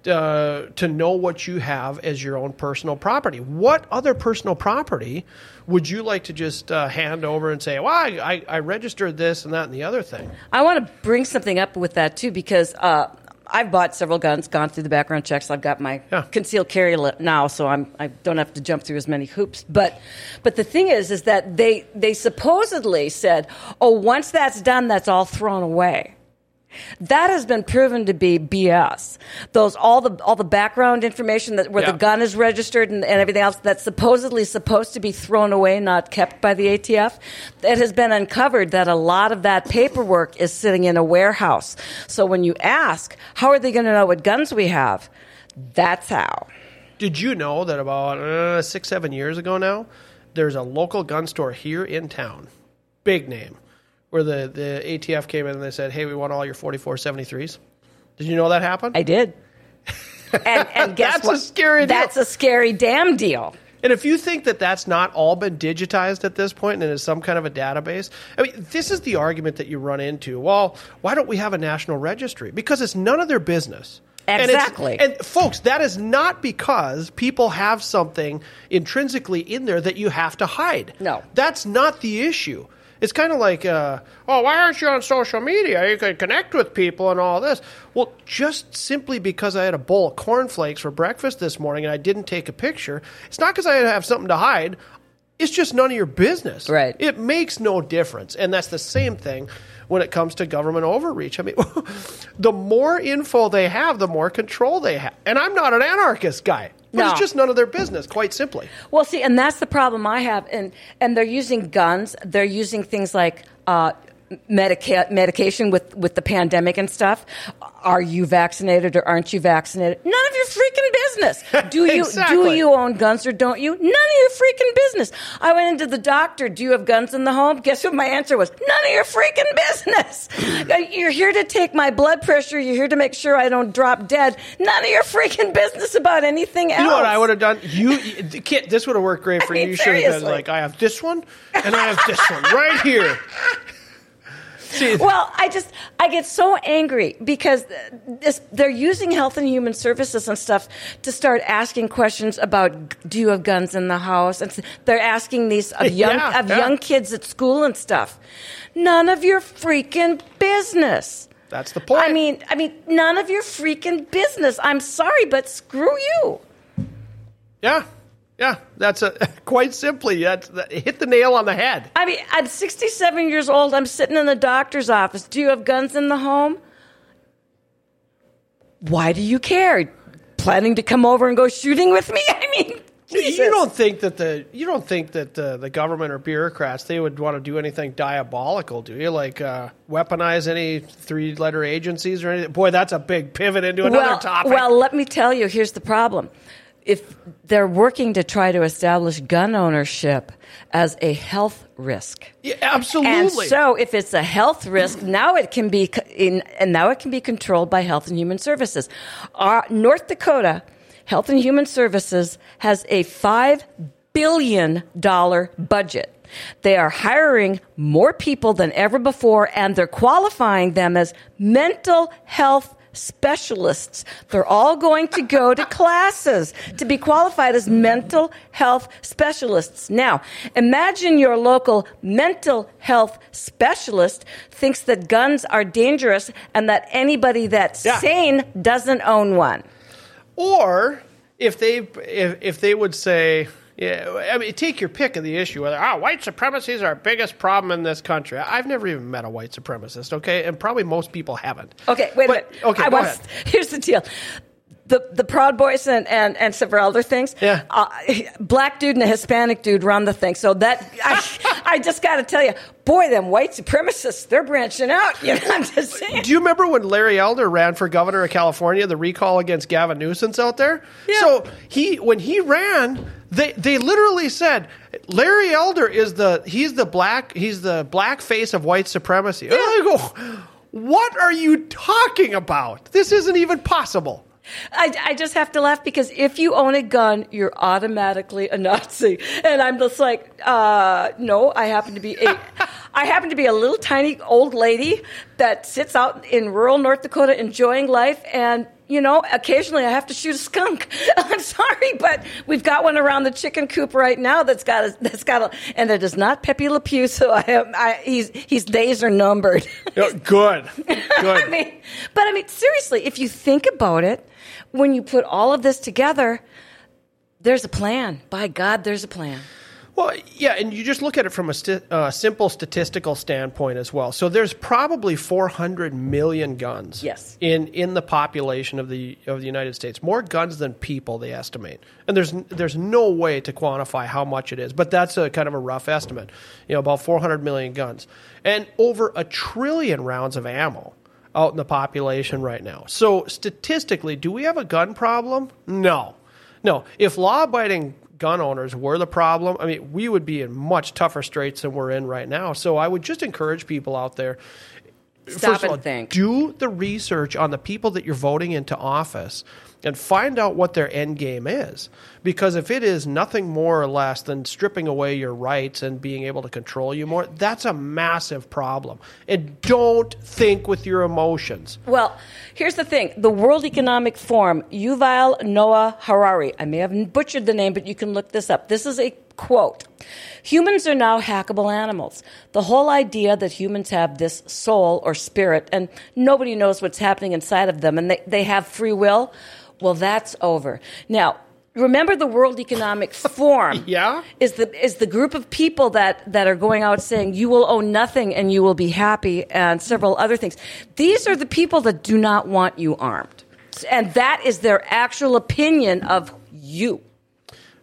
uh, to know what you have as your own personal property? What other personal property would you like to just uh, hand over and say, well, I, I, registered this and that and the other thing? I want to bring something up with that too because uh, I've bought several guns, gone through the background checks. I've got my Yeah. concealed carry now, so I'm I don't have to jump through as many hoops. But but the thing is, is that they they supposedly said, oh, once that's done, that's all thrown away. That has been proven to be BS. Those all the all the background information that where Yeah. the gun is registered and, and everything else that's supposedly supposed to be thrown away, not kept by the ATF. It has been uncovered that a lot of that paperwork is sitting in a warehouse. So when you ask, how are they going to know what guns we have? That's how. Did you know that about uh, six, seven years ago now, there's a local gun store here in town, big name, where the, the ATF came in and they said, hey, we want all your 4473s. Did you know that happened? I did. And, and guess That's a what? scary deal. That's a scary damn deal. and if you think that that's not all been digitized at this point and is some kind of a database, I mean, this is the argument that you run into. Well, why don't we have a national registry? Because it's none of their business. And Exactly. And, folks, that is not because people have something intrinsically in there that you have to hide. No. That's not the issue. It's kind of like, uh, oh, why aren't you on social media? You can connect with people and all this. Well, just simply because I had a bowl of cornflakes for breakfast this morning and I didn't take a picture, it's not because I have something to hide. It's just none of your business. Right. It makes no difference. And that's the same thing when it comes to government overreach. I mean, the more info they have, the more control they have. And I'm not an anarchist guy. But No. it's just none of their business, quite simply. Well, see, and that's the problem I have, and and they're using guns. They're using things like uh, medica- medication with with the pandemic and stuff. Are you vaccinated or aren't you vaccinated? None of your freaking business. Do you do you own guns or don't you? None of your freaking business. I went into the doctor. Do you have guns in the home? Guess what my answer was? None of your freaking business. You're here to take my blood pressure. You're here to make sure I don't drop dead. None of your freaking business about anything else. You know what I would have done? You, you- kid, this would have worked great for I you. mean, You should have been like, I have this one and I have this one right here. Well, I just I get so angry because this, they're using Health and Human Services and stuff to start asking questions about do you have guns in the house, and they're asking these of young Yeah, of yeah. young kids at school and stuff. None of your freaking business. That's the point. I mean, I mean, none of your freaking business. I'm sorry, but screw you. yeah, yeah, that's a quite simply that's that, hit the nail on the head. I mean, I'm 67 years old. I'm sitting in the doctor's office. Do you have guns in the home? Why do you care? Planning to come over and go shooting with me? I mean, Jesus. You don't think that the you don't think that the, the government or bureaucrats they would want to do anything diabolical, do you? Like uh, weaponize any three letter agencies or anything? Boy, that's a big pivot into another well, topic. well, let me tell you. Here's the problem. If they're working to try to establish gun ownership as a health risk, yeah, absolutely. And so, if it's a health risk, now it can be in, and now it can be controlled by Health and Human Services. Our, North Dakota Health and Human Services has a five billion dollar budget. They are hiring more people than ever before, and they're qualifying them as mental health specialists. They're all going to go to classes to be qualified as mental health specialists. Now, imagine your local mental health specialist thinks that guns are dangerous and that anybody that's Yeah. sane doesn't own one. Or if they if, if they would say, yeah, I mean, take your pick of the issue. Whether ah, white supremacy is our biggest problem in this country. I've never even met a white supremacist. Okay, and probably most people haven't. Okay, wait But- a minute. Okay, I go want- ahead. Here's the deal. The, the Proud Boys and, and, and several other things. Yeah. Uh, black dude and a Hispanic dude run the thing. So that I, I just got to tell you, boy, them white supremacists, they're branching out. You know, I'm just saying. Do you remember when Larry Elder ran for governor of California, the recall against Gavin Newsom out there? Yeah. So he when he ran, they they literally said Larry Elder is the he's the black he's the black face of white supremacy. And I go, what are you talking about? This isn't even possible. I, I just have to laugh because if you own a gun, you're automatically a Nazi, and I'm just like, uh, no, I happen to be a, I happen to be a little tiny old lady that sits out in rural North Dakota enjoying life, and you know, occasionally I have to shoot a skunk. I'm sorry, but we've got one around the chicken coop right now that's got a, that's got a, and it is not Pepe Le Pew, so I am, I, he's his days are numbered. Yeah, oh, good, good. I mean, but I mean, seriously, if you think about it, when you put all of this together, there's a plan. By God, there's a plan. Well, yeah, and you just look at it from a sti- uh, simple statistical standpoint as well. So there's probably 400 million guns. Yes. In in the population of the of the United States, more guns than people they estimate, and there's there's no way to quantify how much it is, but that's a kind of a rough estimate. You know, about 400 million guns, and over a trillion rounds of ammo out in the population right now. So statistically, do we have a gun problem? No. No, if law-abiding gun owners were the problem, I mean, we would be in much tougher straits than we're in right now. So I would just encourage people out there. Stop first of all, think. Do the research on the people that you're voting into office and find out what their end game is. Because if it is nothing more or less than stripping away your rights and being able to control you more, that's a massive problem. And don't think with your emotions. Well, here's the thing: the World Economic Forum, Yuval Noah Harari. I may have butchered the name, but you can look this up. This is a Quote Humans are now hackable animals. The whole idea that humans have this soul or spirit and nobody knows what's happening inside of them and they, they have free will, well, that's over. Now, remember the World Economic Forum Yeah? is the is the group of people that that are going out saying you will own nothing and you will be happy and several other things. These are the people that do not want you armed. And that is their actual opinion of you.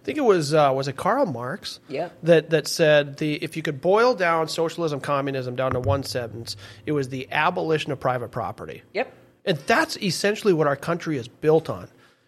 I think it was uh, was it Karl Marx Yeah. that that said the if you could boil down socialism communism down to one sentence, it was the abolition of private property. Yep. And that's essentially what our country is built on.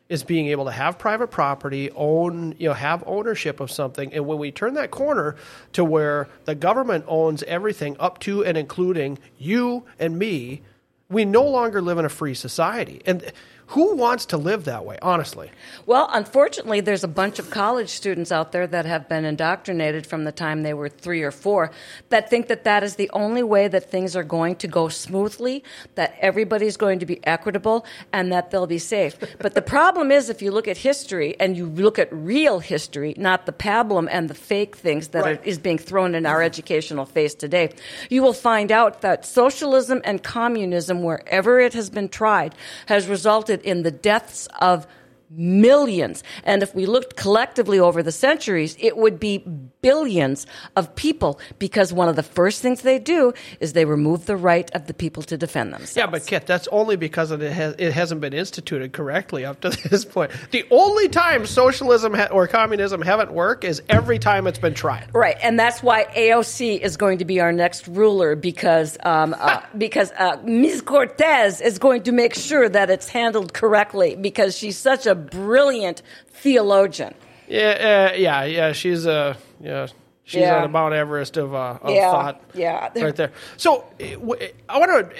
Is being able to have private property, own, you know, have ownership of something. And when we turn that corner to where the government owns everything up to and including you and me, we no longer live in a free society. And who wants to live that way, honestly? Well, unfortunately, there's a bunch of college students out there that have been indoctrinated from the time they were three or four that think that that is the only way that things are going to go smoothly, that everybody's going to be equitable, and that they'll be safe. But the problem is, if you look at history and you look at real history, not the pablum and the fake things that Right. are, is being thrown in our educational face today, you will find out that socialism and communism, wherever it has been tried, has resulted in the deaths of millions. And if we looked collectively over the centuries, it would be billions of people because one of the first things they do is they remove the right of the people to defend themselves. Yeah, but Kit, that's only because it, has, it hasn't been instituted correctly up to this point. The only time socialism ha- or communism haven't worked is every time it's been tried. Right, and that's why AOC is going to be our next ruler because um, uh, because uh, Ms. Cortez is going to make sure that it's handled correctly because she's such a brilliant theologian. Yeah, uh, yeah, yeah. She's uh, yeah, she's Yeah. on the Mount Everest of, uh, of Yeah, thought. yeah. right there. So I want to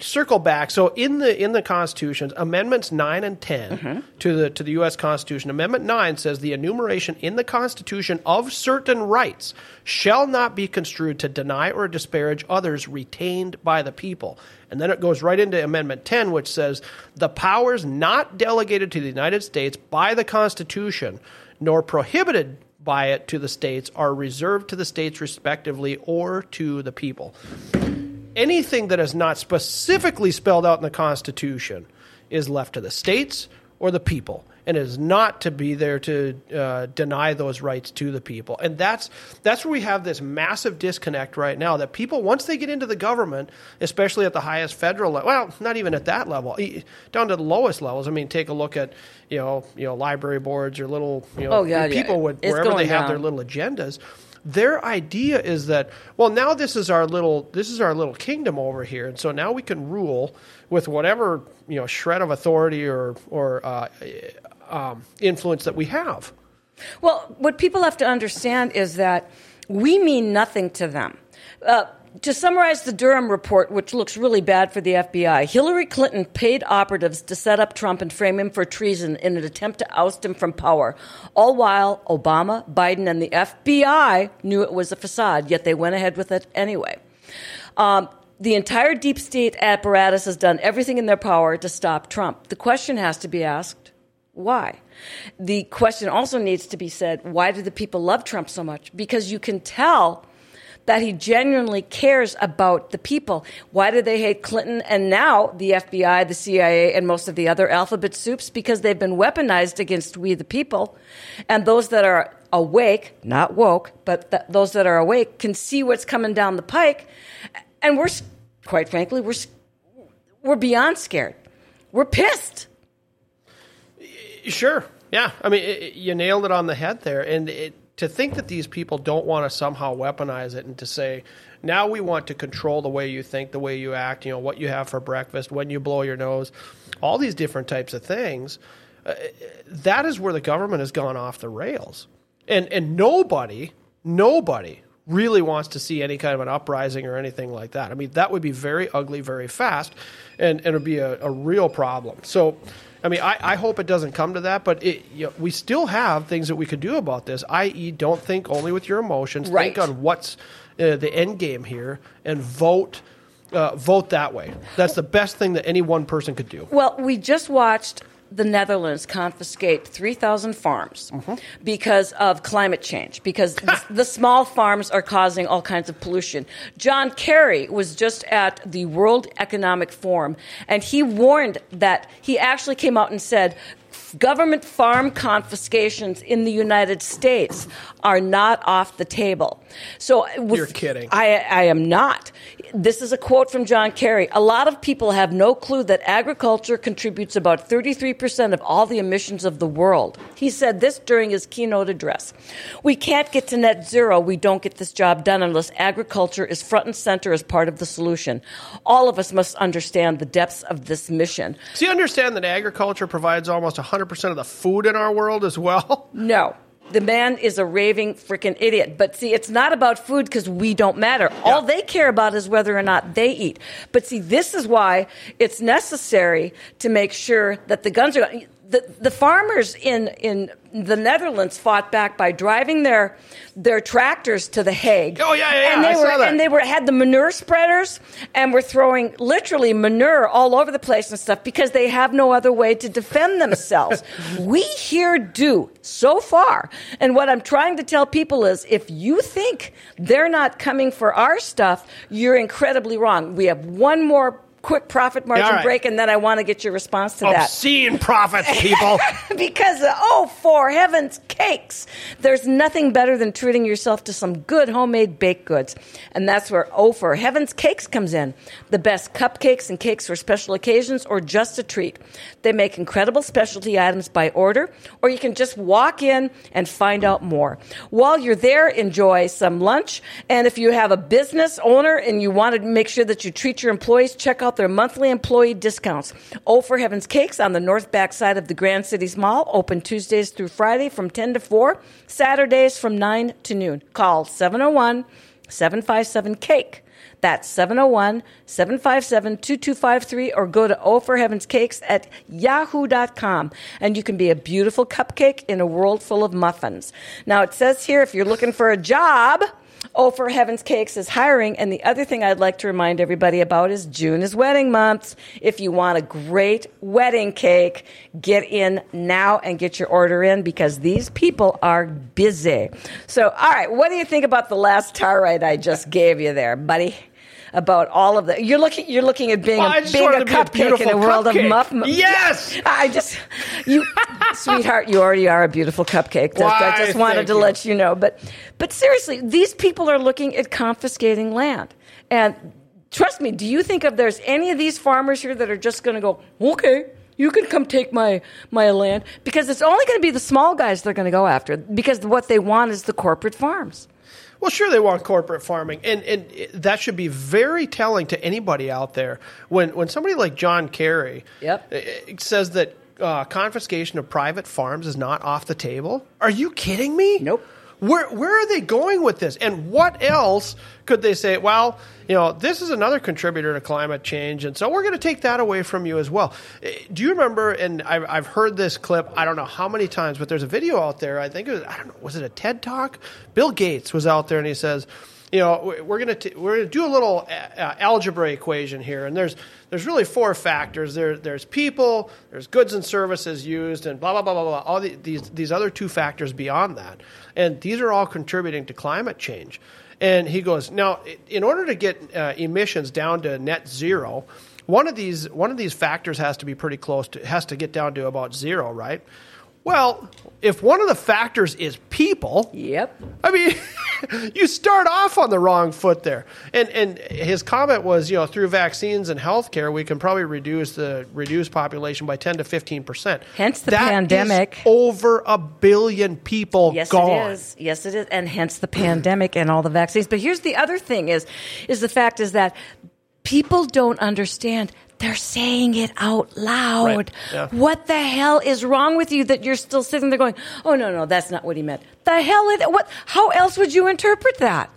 circle back. So in the in the Constitution, amendments nine and 10 Mm-hmm. to the to the U.S. Constitution, Amendment nine says the enumeration in the Constitution of certain rights shall not be construed to deny or disparage others retained by the people. And then it goes right into Amendment 10, which says the powers not delegated to the United States by the Constitution, nor prohibited by it to the states, are reserved to the states respectively or to the people. Anything that is not specifically spelled out in the Constitution is left to the states or the people and is not to be there to uh, deny those rights to the people. And that's that's where we have this massive disconnect right now that people once they get into the government, especially at the highest federal level, well, not even at that level, down to the lowest levels. I mean, take a look at you know you know library boards or little you know Oh, yeah, yeah. people would It's wherever they have their little agendas their idea is that well now this is our little this is our little kingdom over here and so now we can rule with whatever you know shred of authority or or uh, um, influence that we have Well, what people have to understand is that we mean nothing to them. Uh, to summarize the Durham report, which looks really bad for the FBI, Hillary Clinton paid operatives to set up Trump and frame him for treason in an attempt to oust him from power. All while Obama, Biden, and the FBI knew it was a facade, yet they went ahead with it anyway. Um, the entire deep state apparatus has done everything in their power to stop Trump. The question has to be asked why? The question also needs to be said why do the people love Trump so much? Because you can tell that he genuinely cares about the people. Why do they hate Clinton and now the FBI, the CIA, and most of the other alphabet soups? Because they've been weaponized against we the people. And those that are awake, not woke, but th- those that are awake can see what's coming down the pike. And we're, quite frankly, we're, we're beyond scared. We're pissed. Sure. Yeah. I mean, it, you nailed it on the head there. And it, to think that these people don't want to somehow weaponize it and to say, now we want to control the way you think, the way you act, you know, what you have for breakfast, when you blow your nose, all these different types of things. Uh, that is where the government has gone off the rails. And, and nobody, nobody really wants to see any kind of an uprising or anything like that. I mean, that would be very ugly very fast and, and it would be a, a real problem. So, I mean, I, I hope it doesn't come to that, but it, you know, we still have things that we could do about this, i.e., don't think only with your emotions. Right. Think on what's uh, the end game here and vote. Uh, vote that way. That's the best thing that any one person could do. Well, we just watched the Netherlands confiscate 3,000 farms because of climate change, because the, the small farms are causing all kinds of pollution. John Kerry was just at the World Economic Forum, and he warned that he actually came out and said, Government farm confiscations in the United States are not off the table. So with- You're kidding. I, I am not. This is a quote from John Kerry. A lot of people have no clue that agriculture contributes about 33% of all the emissions of the world. He said this during his keynote address. We can't get to net zero. We don't get this job done unless agriculture is front and center as part of the solution. All of us must understand the depths of this mission. Do you understand that agriculture provides almost 100% of the food in our world as well? No. The man is a raving freaking idiot. But see, it's not about food because we don't matter. All they care about is whether or not they eat. But see, this is why it's necessary to make sure that the guns are. The, the farmers in, in the Netherlands fought back by driving their their tractors to the Hague. Oh, yeah, yeah, yeah, And they I were saw that. and they were had the manure spreaders and were throwing literally manure all over the place and stuff because they have no other way to defend themselves. we here do so far. And what I'm trying to tell people is if you think they're not coming for our stuff, you're incredibly wrong. We have one more quick profit margin right. break and then I want to get your response to oh, that. Obscene profits, people. because oh for heaven's cakes there's nothing better than treating yourself to some good homemade baked goods. And that's where oh for heaven's cakes comes in. The best cupcakes and cakes for special occasions or just a treat. They make incredible specialty items by order or you can just walk in and find out more. While you're there enjoy some lunch. And if you have a business owner and you want to make sure that you treat your employees check out their monthly employee discounts. Oh for heaven's cakes on the north back side of the grand cities mall open tuesdays through friday from 10 to 4 saturdays from 9 to noon. Call 701 757 cake. That's 701 757 2253 or go to O for Heaven's Cakes at yahoo.com and you can be a beautiful cupcake in a world full of muffins. Now it says here if you're looking for a job, Oh for Heaven's Cakes is hiring. And the other thing I'd like to remind everybody about is June is wedding month. If you want a great wedding cake, get in now and get your order in because these people are busy. So, all right, what do you think about the last tar right I just gave you there, buddy? About all of the you're looking you're looking at being Well, a being a be a cupcake in a world cupcake. of muffin. Yes! I just you sweetheart, you already are a beautiful cupcake. Just, I just wanted to you. let you know. But but seriously, these people are looking at confiscating land. And trust me, do you think if there's any of these farmers here that are just going to go, okay, you can come take my my land because it's only going to be the small guys they're going to go after because what they want is the corporate farms. Well, sure, they want corporate farming, and and that should be very telling to anybody out there when when somebody like John Kerry Yep. uh, says that uh, confiscation of private farms is not off the table. Are you kidding me? Nope. Where where are they going with this? And what else could they say? Well, you know, this is another contributor to climate change, and so we're going to take that away from you as well. Eh, Do you remember? And I've, I've heard this clip. I don't know how many times, but there's a video out there. I think it was. I don't know. Was it a TED talk? Bill Gates was out there, and he says. You know, we- we're gonna we're gonna do a little uh, uh, algebra equation here, and there's there's really four factors. There there's people, there's goods and services used, and blah blah blah blah blah. All the, these these other two factors beyond that, and these are all contributing to climate change. And he goes now, in order to get uh, emissions down to net zero, one of these one of these factors has to be pretty close to has to get down to about zero, right? Well, if one of the factors is people, Yep. I mean, you start off on the wrong foot there. And and his comment was, you know, through vaccines and healthcare, we can probably reduce the reduce population by ten to fifteen percent. Hence the pandemic. over a billion people gone. Yes, gone. it is. Yes, it is, and hence the pandemic and all the vaccines. But here's the other thing: is is the fact is that people don't understand. They're saying it out loud. Right. Yeah. What the hell is wrong with you that you're still sitting there going, "Oh no, no, that's not what he meant." The hell it what? How else would you interpret that?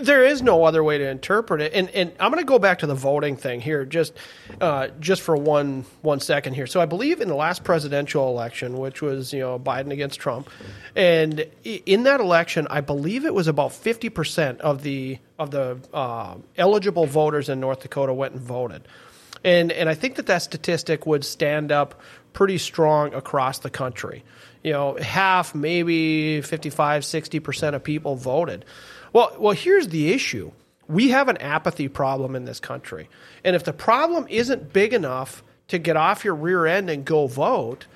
There is no other way to interpret it, and and I'm going to go back to the voting thing here, just uh, just for one one second here. So I believe in the last presidential election, which was you know Biden against Trump, and in that election, I believe it was about 50 percent of the of the uh, eligible voters in North Dakota went and voted. and and I think that that statistic would stand up pretty strong across the country. You know, half, maybe 55, 60% of people voted. Well, well, here's the issue. We have an apathy problem in this country. And if the problem isn't big enough to get off your rear end and go vote,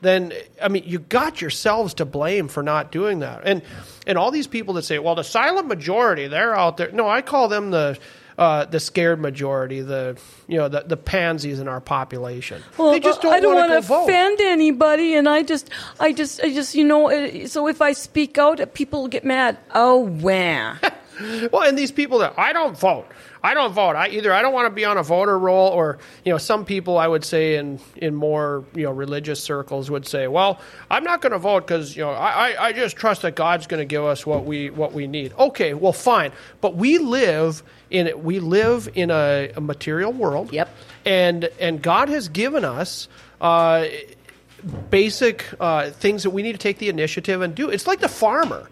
then I mean you got yourselves to blame for not doing that. And and all these people that say, well, the silent majority, they're out there. No, I call them the uh, the scared majority, the you know the, the pansies in our population. Well, they just don't I don't want to vote. offend anybody, and I just, I just, I just, you know. uh, So if I speak out, people get mad. Oh, wow. Well, and these people that I don't vote, I don't vote. I either I don't want to be on a voter roll, or you know, some people I would say in in more you know religious circles would say, well, I'm not going to vote because you know I, I I just trust that God's going to give us what we what we need. Okay, well, fine, but we live in we live in a, a material world. Yep. and and God has given us. Uh, basic uh, things that we need to take the initiative and do. It's like the farmer.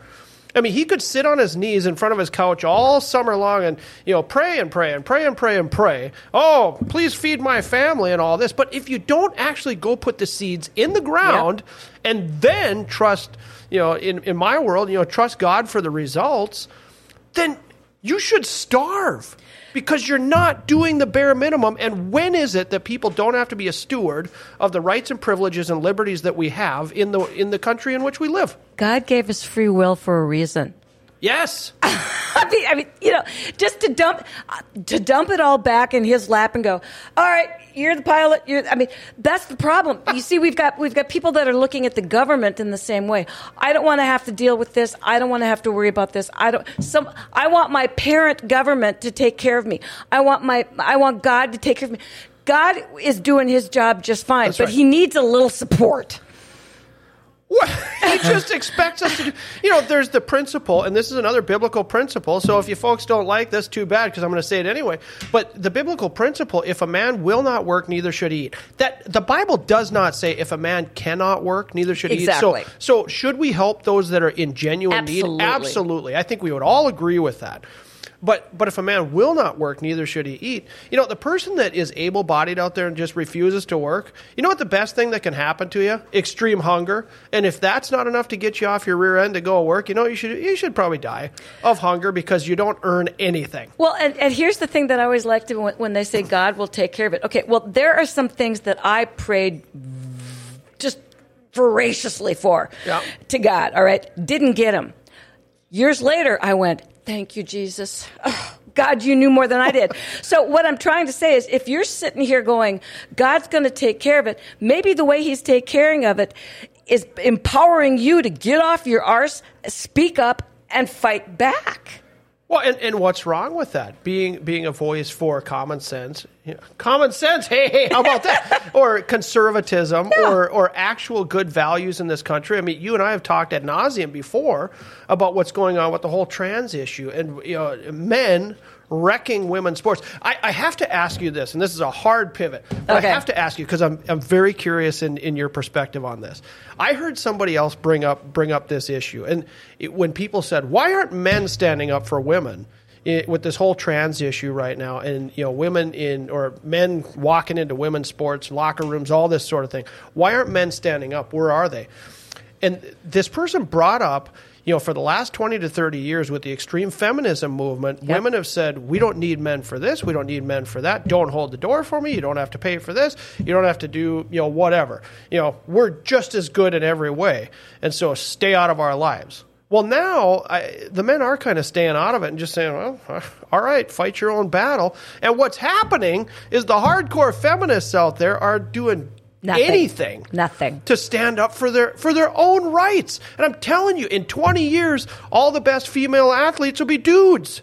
I mean, he could sit on his knees in front of his couch all summer long and, you know, pray and pray and pray and pray and pray. Oh, please feed my family and all this. But if you don't actually go put the seeds in the ground and then trust, you know, in, in my world, you know, trust God for the results, then you should starve because you're not doing the bare minimum. And when is it that people don't have to be a steward of the rights and privileges and liberties that we have in the in the country in which we live? God gave us free will for a reason. Yes. I mean, I mean, you know, just to dump to dump it all back in his lap and go, all right, you're the pilot. You're, I mean, that's the problem. You see, we've got we've got people that are looking at the government in the same way. I don't want to have to deal with this. I don't want to have to worry about this. I don't. Some. I want my parent government to take care of me. I want my. I want God to take care of me. God is doing his job just fine, That's but right. he needs a little support. What? he just expects us to do. You know, there's the principle, and this is another biblical principle. So if you folks don't like this, too bad, because I'm going to say it anyway. But the biblical principle: if a man will not work, neither should he eat. That the Bible does not say if a man cannot work, neither should he Exactly. eat. So, so should we help those that are in genuine need? Absolutely. Absolutely. I think we would all agree with that. But but if a man will not work, neither should he eat. You know, the person that is able bodied out there and just refuses to work, you know what the best thing that can happen to you? Extreme hunger. And if that's not enough to get you off your rear end to go work, you know you should you should probably die of hunger because you don't earn anything. Well, and, and here's the thing that I always like to when, when they say God will take care of it. Okay, well, there are some things that I prayed just voraciously for Yeah. to God. All right, didn't get them. Years later, I went, "Thank you, Jesus." Oh, God, you knew more than I did. so what I'm trying to say is, if you're sitting here going, "God's going to take care of it," maybe the way He's taking care of it is empowering you to get off your arse, speak up, and fight back. Well, and, and what's wrong with that? Being being a voice for common sense, you know, common sense. Hey, hey, how about that? or conservatism, or or actual good values in this country. I mean, you and I have talked ad nauseum before about what's going on with the whole trans issue, and you know, men wrecking women's sports. I, I have to ask you this, and this is a hard pivot, but Okay. I have to ask you because I'm I'm very curious in, in your perspective on this. I heard somebody else bring up bring up this issue, and it, when people said, "Why aren't men standing up for women?" i with this whole trans issue right now, and you know, women in or men walking into women's sports locker rooms, all this sort of thing. Why aren't men standing up? Where are they? And this person brought up, you know, for the last 20 to 30 years with the extreme feminism movement, women have said, we don't need men for this, we don't need men for that. Don't hold the door for me, you don't have to pay for this, you don't have to do, you know, whatever. You know, we're just as good in every way. And so stay out of our lives. Well, now I, the men are kind of staying out of it and just saying, well, all right, fight your own battle. And what's happening is the hardcore feminists out there are doing Nothing. anything Nothing. to stand up for their for their own rights. And I'm telling you, in 20 years, all the best female athletes will be dudes.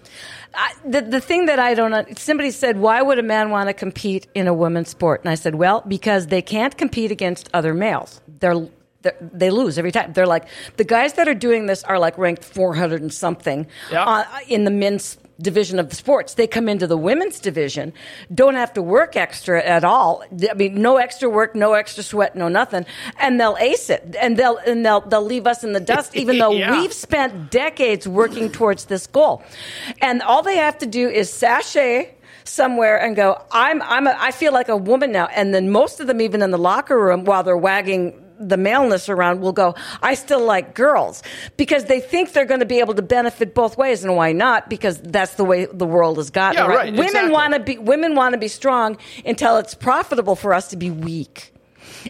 I, the the thing that I don't somebody said why would a man want to compete in a women's sport and I said well because they can't compete against other males they're, they're they lose every time they're like the guys that are doing this are like ranked 400 and something Yeah. uh, in the men's division of the sports they come into the women's division don't have to work extra at all I mean no extra work no extra sweat no nothing and they'll ace it and they'll and they'll they'll leave us in the dust even though Yeah. we've spent decades working towards this goal. And all they have to do is sashay somewhere and go, I'm, I'm a, I feel like a woman now. And then most of them, even in the locker room, while they're wagging the maleness around will go, I still like girls because they think they're going to be able to benefit both ways. And why not? Because that's the way the world has gotten. Yeah, right, Women exactly. want to be, women want to be strong until it's profitable for us to be weak.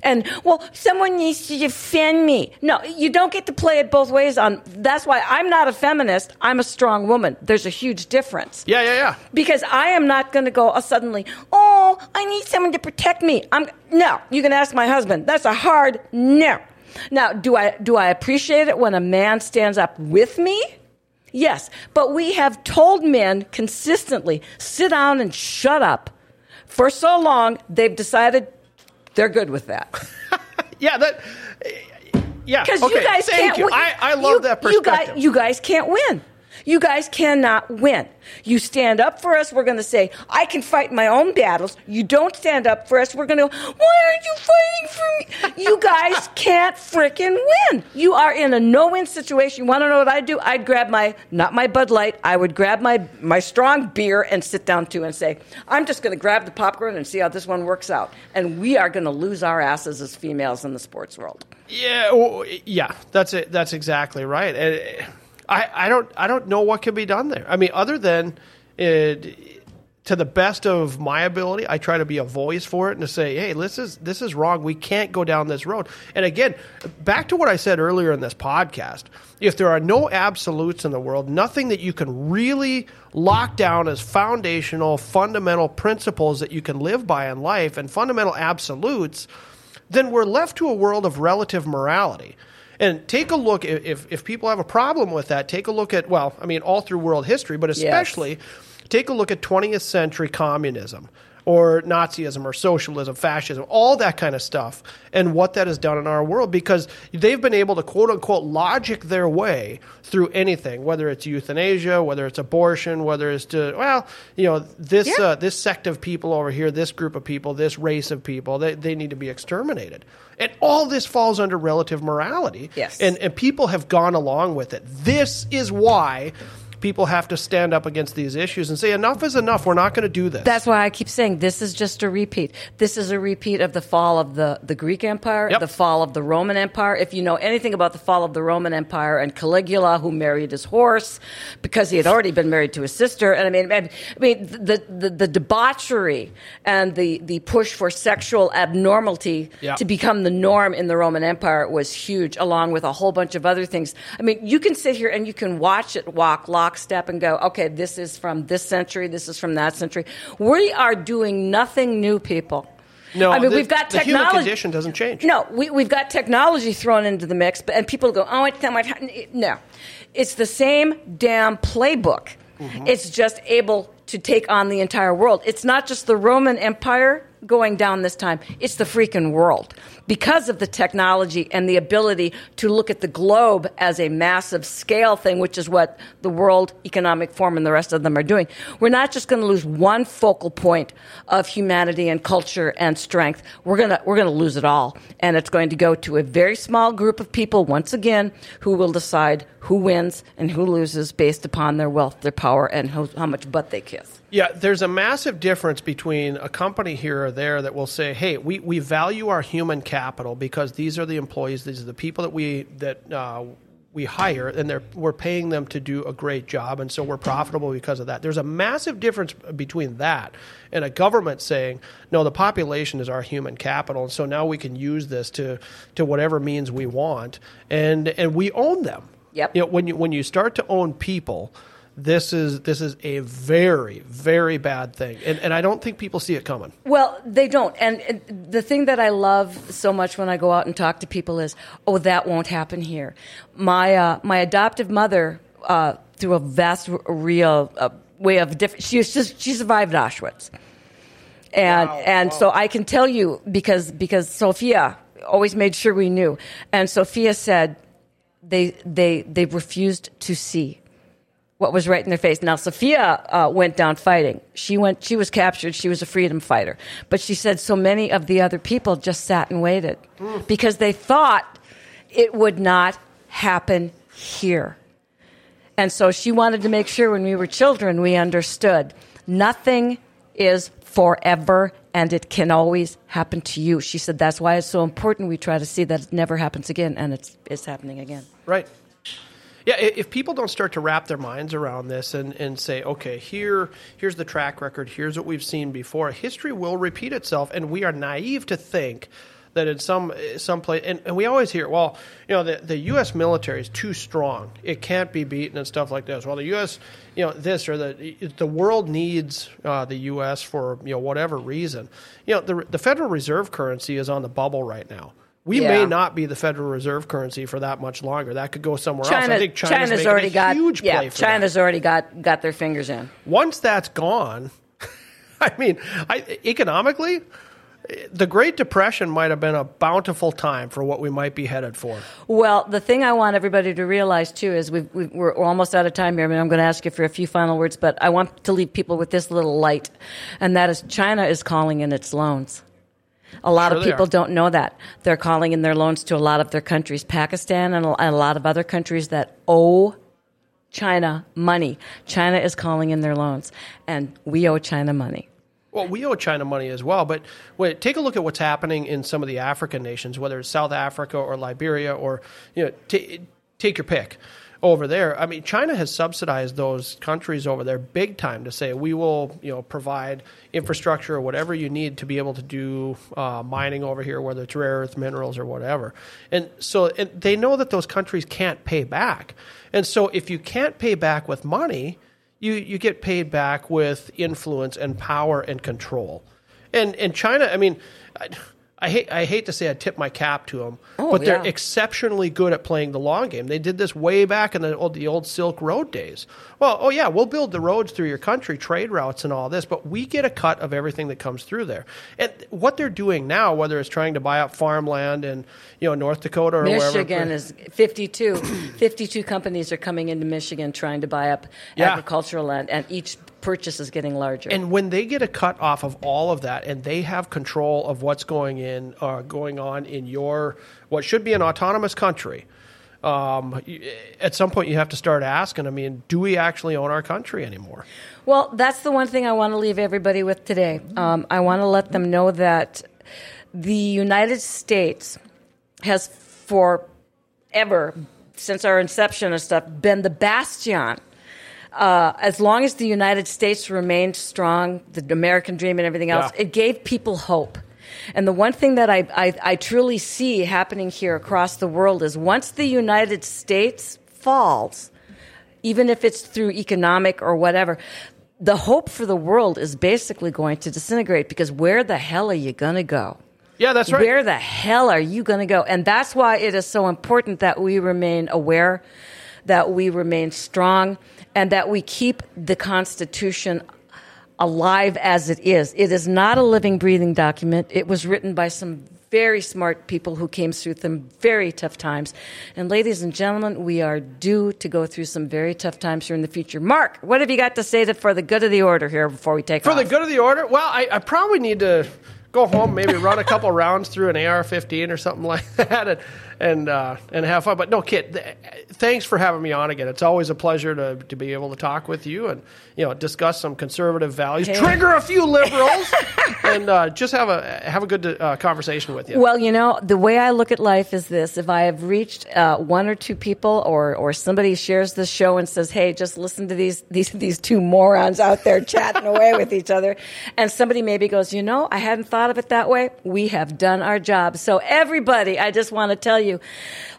And well, someone needs to defend me. No, you don't get to play it both ways. On that's why I'm not a feminist. I'm a strong woman. There's a huge difference Yeah, yeah, yeah. because I am not going to go uh, suddenly. Oh, I need someone to protect me. I'm no. You can ask my husband. That's a hard no. Now, do I do I appreciate it when a man stands up with me? Yes, but we have told men consistently sit down and shut up. For so long, they've decided they're good with that. Yeah, that. Yeah, Because okay, you guys thank can't you. win. I, I love You- that You perspective. guys, you guys can't win. You guys cannot win. You stand up for us, we're going to say, I can fight my own battles. You don't stand up for us, we're going to go, why aren't you fighting for me? You guys can't frickin' win. You are in a no-win situation. You want to know what I'd do? I'd grab my, not my Bud Light, I would grab my, my strong beer and sit down too and say, I'm just going to grab the popcorn and see how this one works out. And we are going to lose our asses as females in the sports world. Yeah, well, yeah, that's it. That's exactly right. I, I don't, I don't know what can be done there. I mean, other than it, to the best of my ability, I try to be a voice for it and to say, hey, this is this is wrong. We can't go down this road. And again, back to what I said earlier in this podcast. If there are no absolutes in the world, nothing that you can really lock down as foundational, fundamental principles that you can live by in life and fundamental absolutes, then we're left to a world of relative morality. And take a look if, if, people have a problem with that, take a look at well, I mean all through world history, but especially take a look at 20th century communism or Nazism or socialism, fascism, all that kind of stuff, and what that has done in our world because they've been able to quote unquote logic their way through anything, whether it's euthanasia, whether it's abortion, whether it's to well, you know, this Yeah. uh, this sect of people over here, this group of people, this race of people, they, they need to be exterminated. And all this falls under relative morality. Yes. And and people have gone along with it. This is why people have to stand up against these issues and say enough is enough. We're not going to do this. That's why I keep saying this is just a repeat. This is a repeat of the fall of the, the Greek Empire, Yep. the fall of the Roman Empire. If you know anything about the fall of the Roman Empire and Caligula, who married his horse because he had already been married to his sister, and I mean, I mean the, the, the debauchery and the, the push for sexual abnormality Yeah. to become the norm in the Roman Empire was huge, along with a whole bunch of other things. I mean, you can sit here and you can watch it walk lockstep and go, okay, this is from this century, this is from that century. We are doing nothing new, people. no, I mean, the- we've got technology. the human condition doesn't change. No, we, we've got technology thrown into the mix, but, and people go, oh, it's my. No. It's the same damn playbook. Mm-hmm. It's just able to take on the entire world. It's not just the Roman Empire going down this time, it's the freaking world. Because of the technology and the ability to look at the globe as a massive scale thing, which is what the World Economic Forum and the rest of them are doing. We're not just going to lose one focal point of humanity and culture and strength. We're going to we're going to lose it all, and it's going to go to a very small group of people once again who will decide who wins and who loses based upon their wealth, their power, and how, how much butt they kiss. Yeah, there's a massive difference between a company here or there that will say, "Hey, we, we value our human capital because these are the employees, these are the people that we that uh, we hire, and they're we're paying them to do a great job, and so we're profitable because of that." There's a massive difference between that and a government saying, "No, the population is our human capital, and so now we can use this to to whatever means we want, and and we own them." Yep. You know, when you when you start to own people this is this is a very very bad thing. And, and i don't think people see it coming. Well, they don't. And and the thing that I love so much when I go out and talk to people is, oh, that won't happen here. My uh, my adoptive mother, uh, through a vast, real uh, way of different, she was just she survived Auschwitz, and and so I can tell you because because Sophia always made sure we knew, and Sophia said they they they refused to see what was right in their face. Now, Sophia uh, went down fighting. She went. She was captured. She was a freedom fighter. But she said so many of the other people just sat and waited because they thought it would not happen here. And so she wanted to make sure when we were children we understood nothing is forever and it can always happen to you. She said that's why it's so important we try to see that it never happens again and it's it's happening again. Right. Yeah, if people don't start to wrap their minds around this and, and say, okay, here here's the track record, here's what we've seen before, history will repeat itself, and we are naive to think that in some some place, and, and we always hear, well, you know, the, the U.S. military is too strong, it can't be beaten, and stuff like this. Well, the U.S. you know this or the the world needs uh, the U.S. for you know whatever reason. You know, the the Federal Reserve currency is on the bubble right now. We may not be the Federal Reserve currency for that much longer. That could go somewhere else. I think China's, China's already a got huge yeah, play for China's that. already got got their fingers in. Once that's gone, I mean, I, economically, the Great Depression might have been a bountiful time for what we might be headed for. Well, the thing I want everybody to realize too is we're we're almost out of time here. I mean, I'm going to ask you for a few final words, but I want to leave people with this little light, and that is China is calling in its loans. A lot Sure of people don't know that they're calling in their loans to a lot of their countries, Pakistan and a, lot of other countries that owe China money. China is calling in their loans, and we owe China money. Well, we owe China money as well, but wait, take a look at what's happening in some of the African nations, whether it's South Africa or Liberia or you know, ta take your pick over there. I mean, China has subsidized those countries over there big time to say we will, you know, provide infrastructure or whatever you need to be able to do uh, mining over here, whether it's rare earth minerals or whatever. And so and they know that those countries can't pay back, and so if you can't pay back with money you you get paid back with influence and power and control. And and China, I mean, I, I hate I hate to say I tip my cap to them, Oh, but they're yeah. exceptionally good at playing the long game. They did this way back in the old, the old Silk Road days. Well, oh yeah, we'll build the roads through your country, trade routes and all this, but we get a cut of everything that comes through there. And what they're doing now, whether it's trying to buy up farmland in you know North Dakota or Michigan wherever, is 52. 52 companies are coming into Michigan trying to buy up Yeah. agricultural land, and each purchase is getting larger. And when they get a cut off of all of that, and they have control of what's going in, uh, going on in your what should be an autonomous country, um, at some point you have to start asking. I mean, do we actually own our country anymore? Well, that's the one thing I want to leave everybody with today. Um, I want to let them know that the United States has forever, since our inception and stuff, been the bastion. Uh, as long as the United States remained strong, the American dream and everything else, Yeah. it gave people hope. And the one thing that I, I, I truly see happening here across the world is once the United States falls, even if it's through economic or whatever, the hope for the world is basically going to disintegrate because where the hell are you going to go? Yeah, that's right. Where the hell are you going to go? And that's why it is so important that we remain aware, that we remain strong, and that we keep the Constitution alive as it is. It is not a living, breathing document. It was written by some very smart people who came through some very tough times. And ladies and gentlemen, we are due to go through some very tough times here in the future. Mark, what have you got to say to, for the good of the order here before we take For off? the good of the order, well, I, I probably need to go home, maybe run a couple rounds through an AR-15 or something like that, and and, uh, and have fun. But no, Kit, th- thanks for having me on again. It's always a pleasure to, to be able to talk with you and you know discuss some conservative values, Hey. trigger a few liberals, and uh, just have a have a good uh, conversation with you. Well, you know, the way I look at life is this: if I have reached uh, one or two people, or or somebody shares this show and says, "Hey, just listen to these these these two morons out there chatting away with each other," and somebody maybe goes, "You know, I hadn't thought of it that way," we have done our job. So, everybody, I just want to tell you,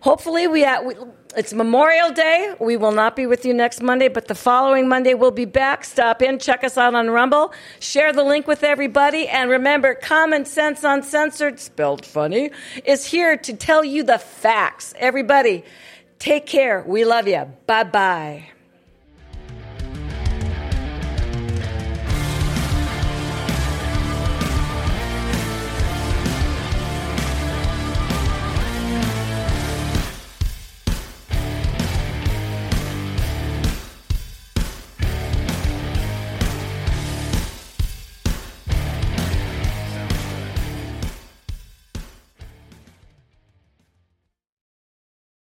hopefully, we, we it's Memorial Day. We will not be with you next Monday, but the following Monday we'll be back. Stop in, check us out on Rumble, share the link with everybody, and remember, Common Sense UnSensored, spelled funny, is here to tell you the facts. Everybody, take care. We love you. Bye bye.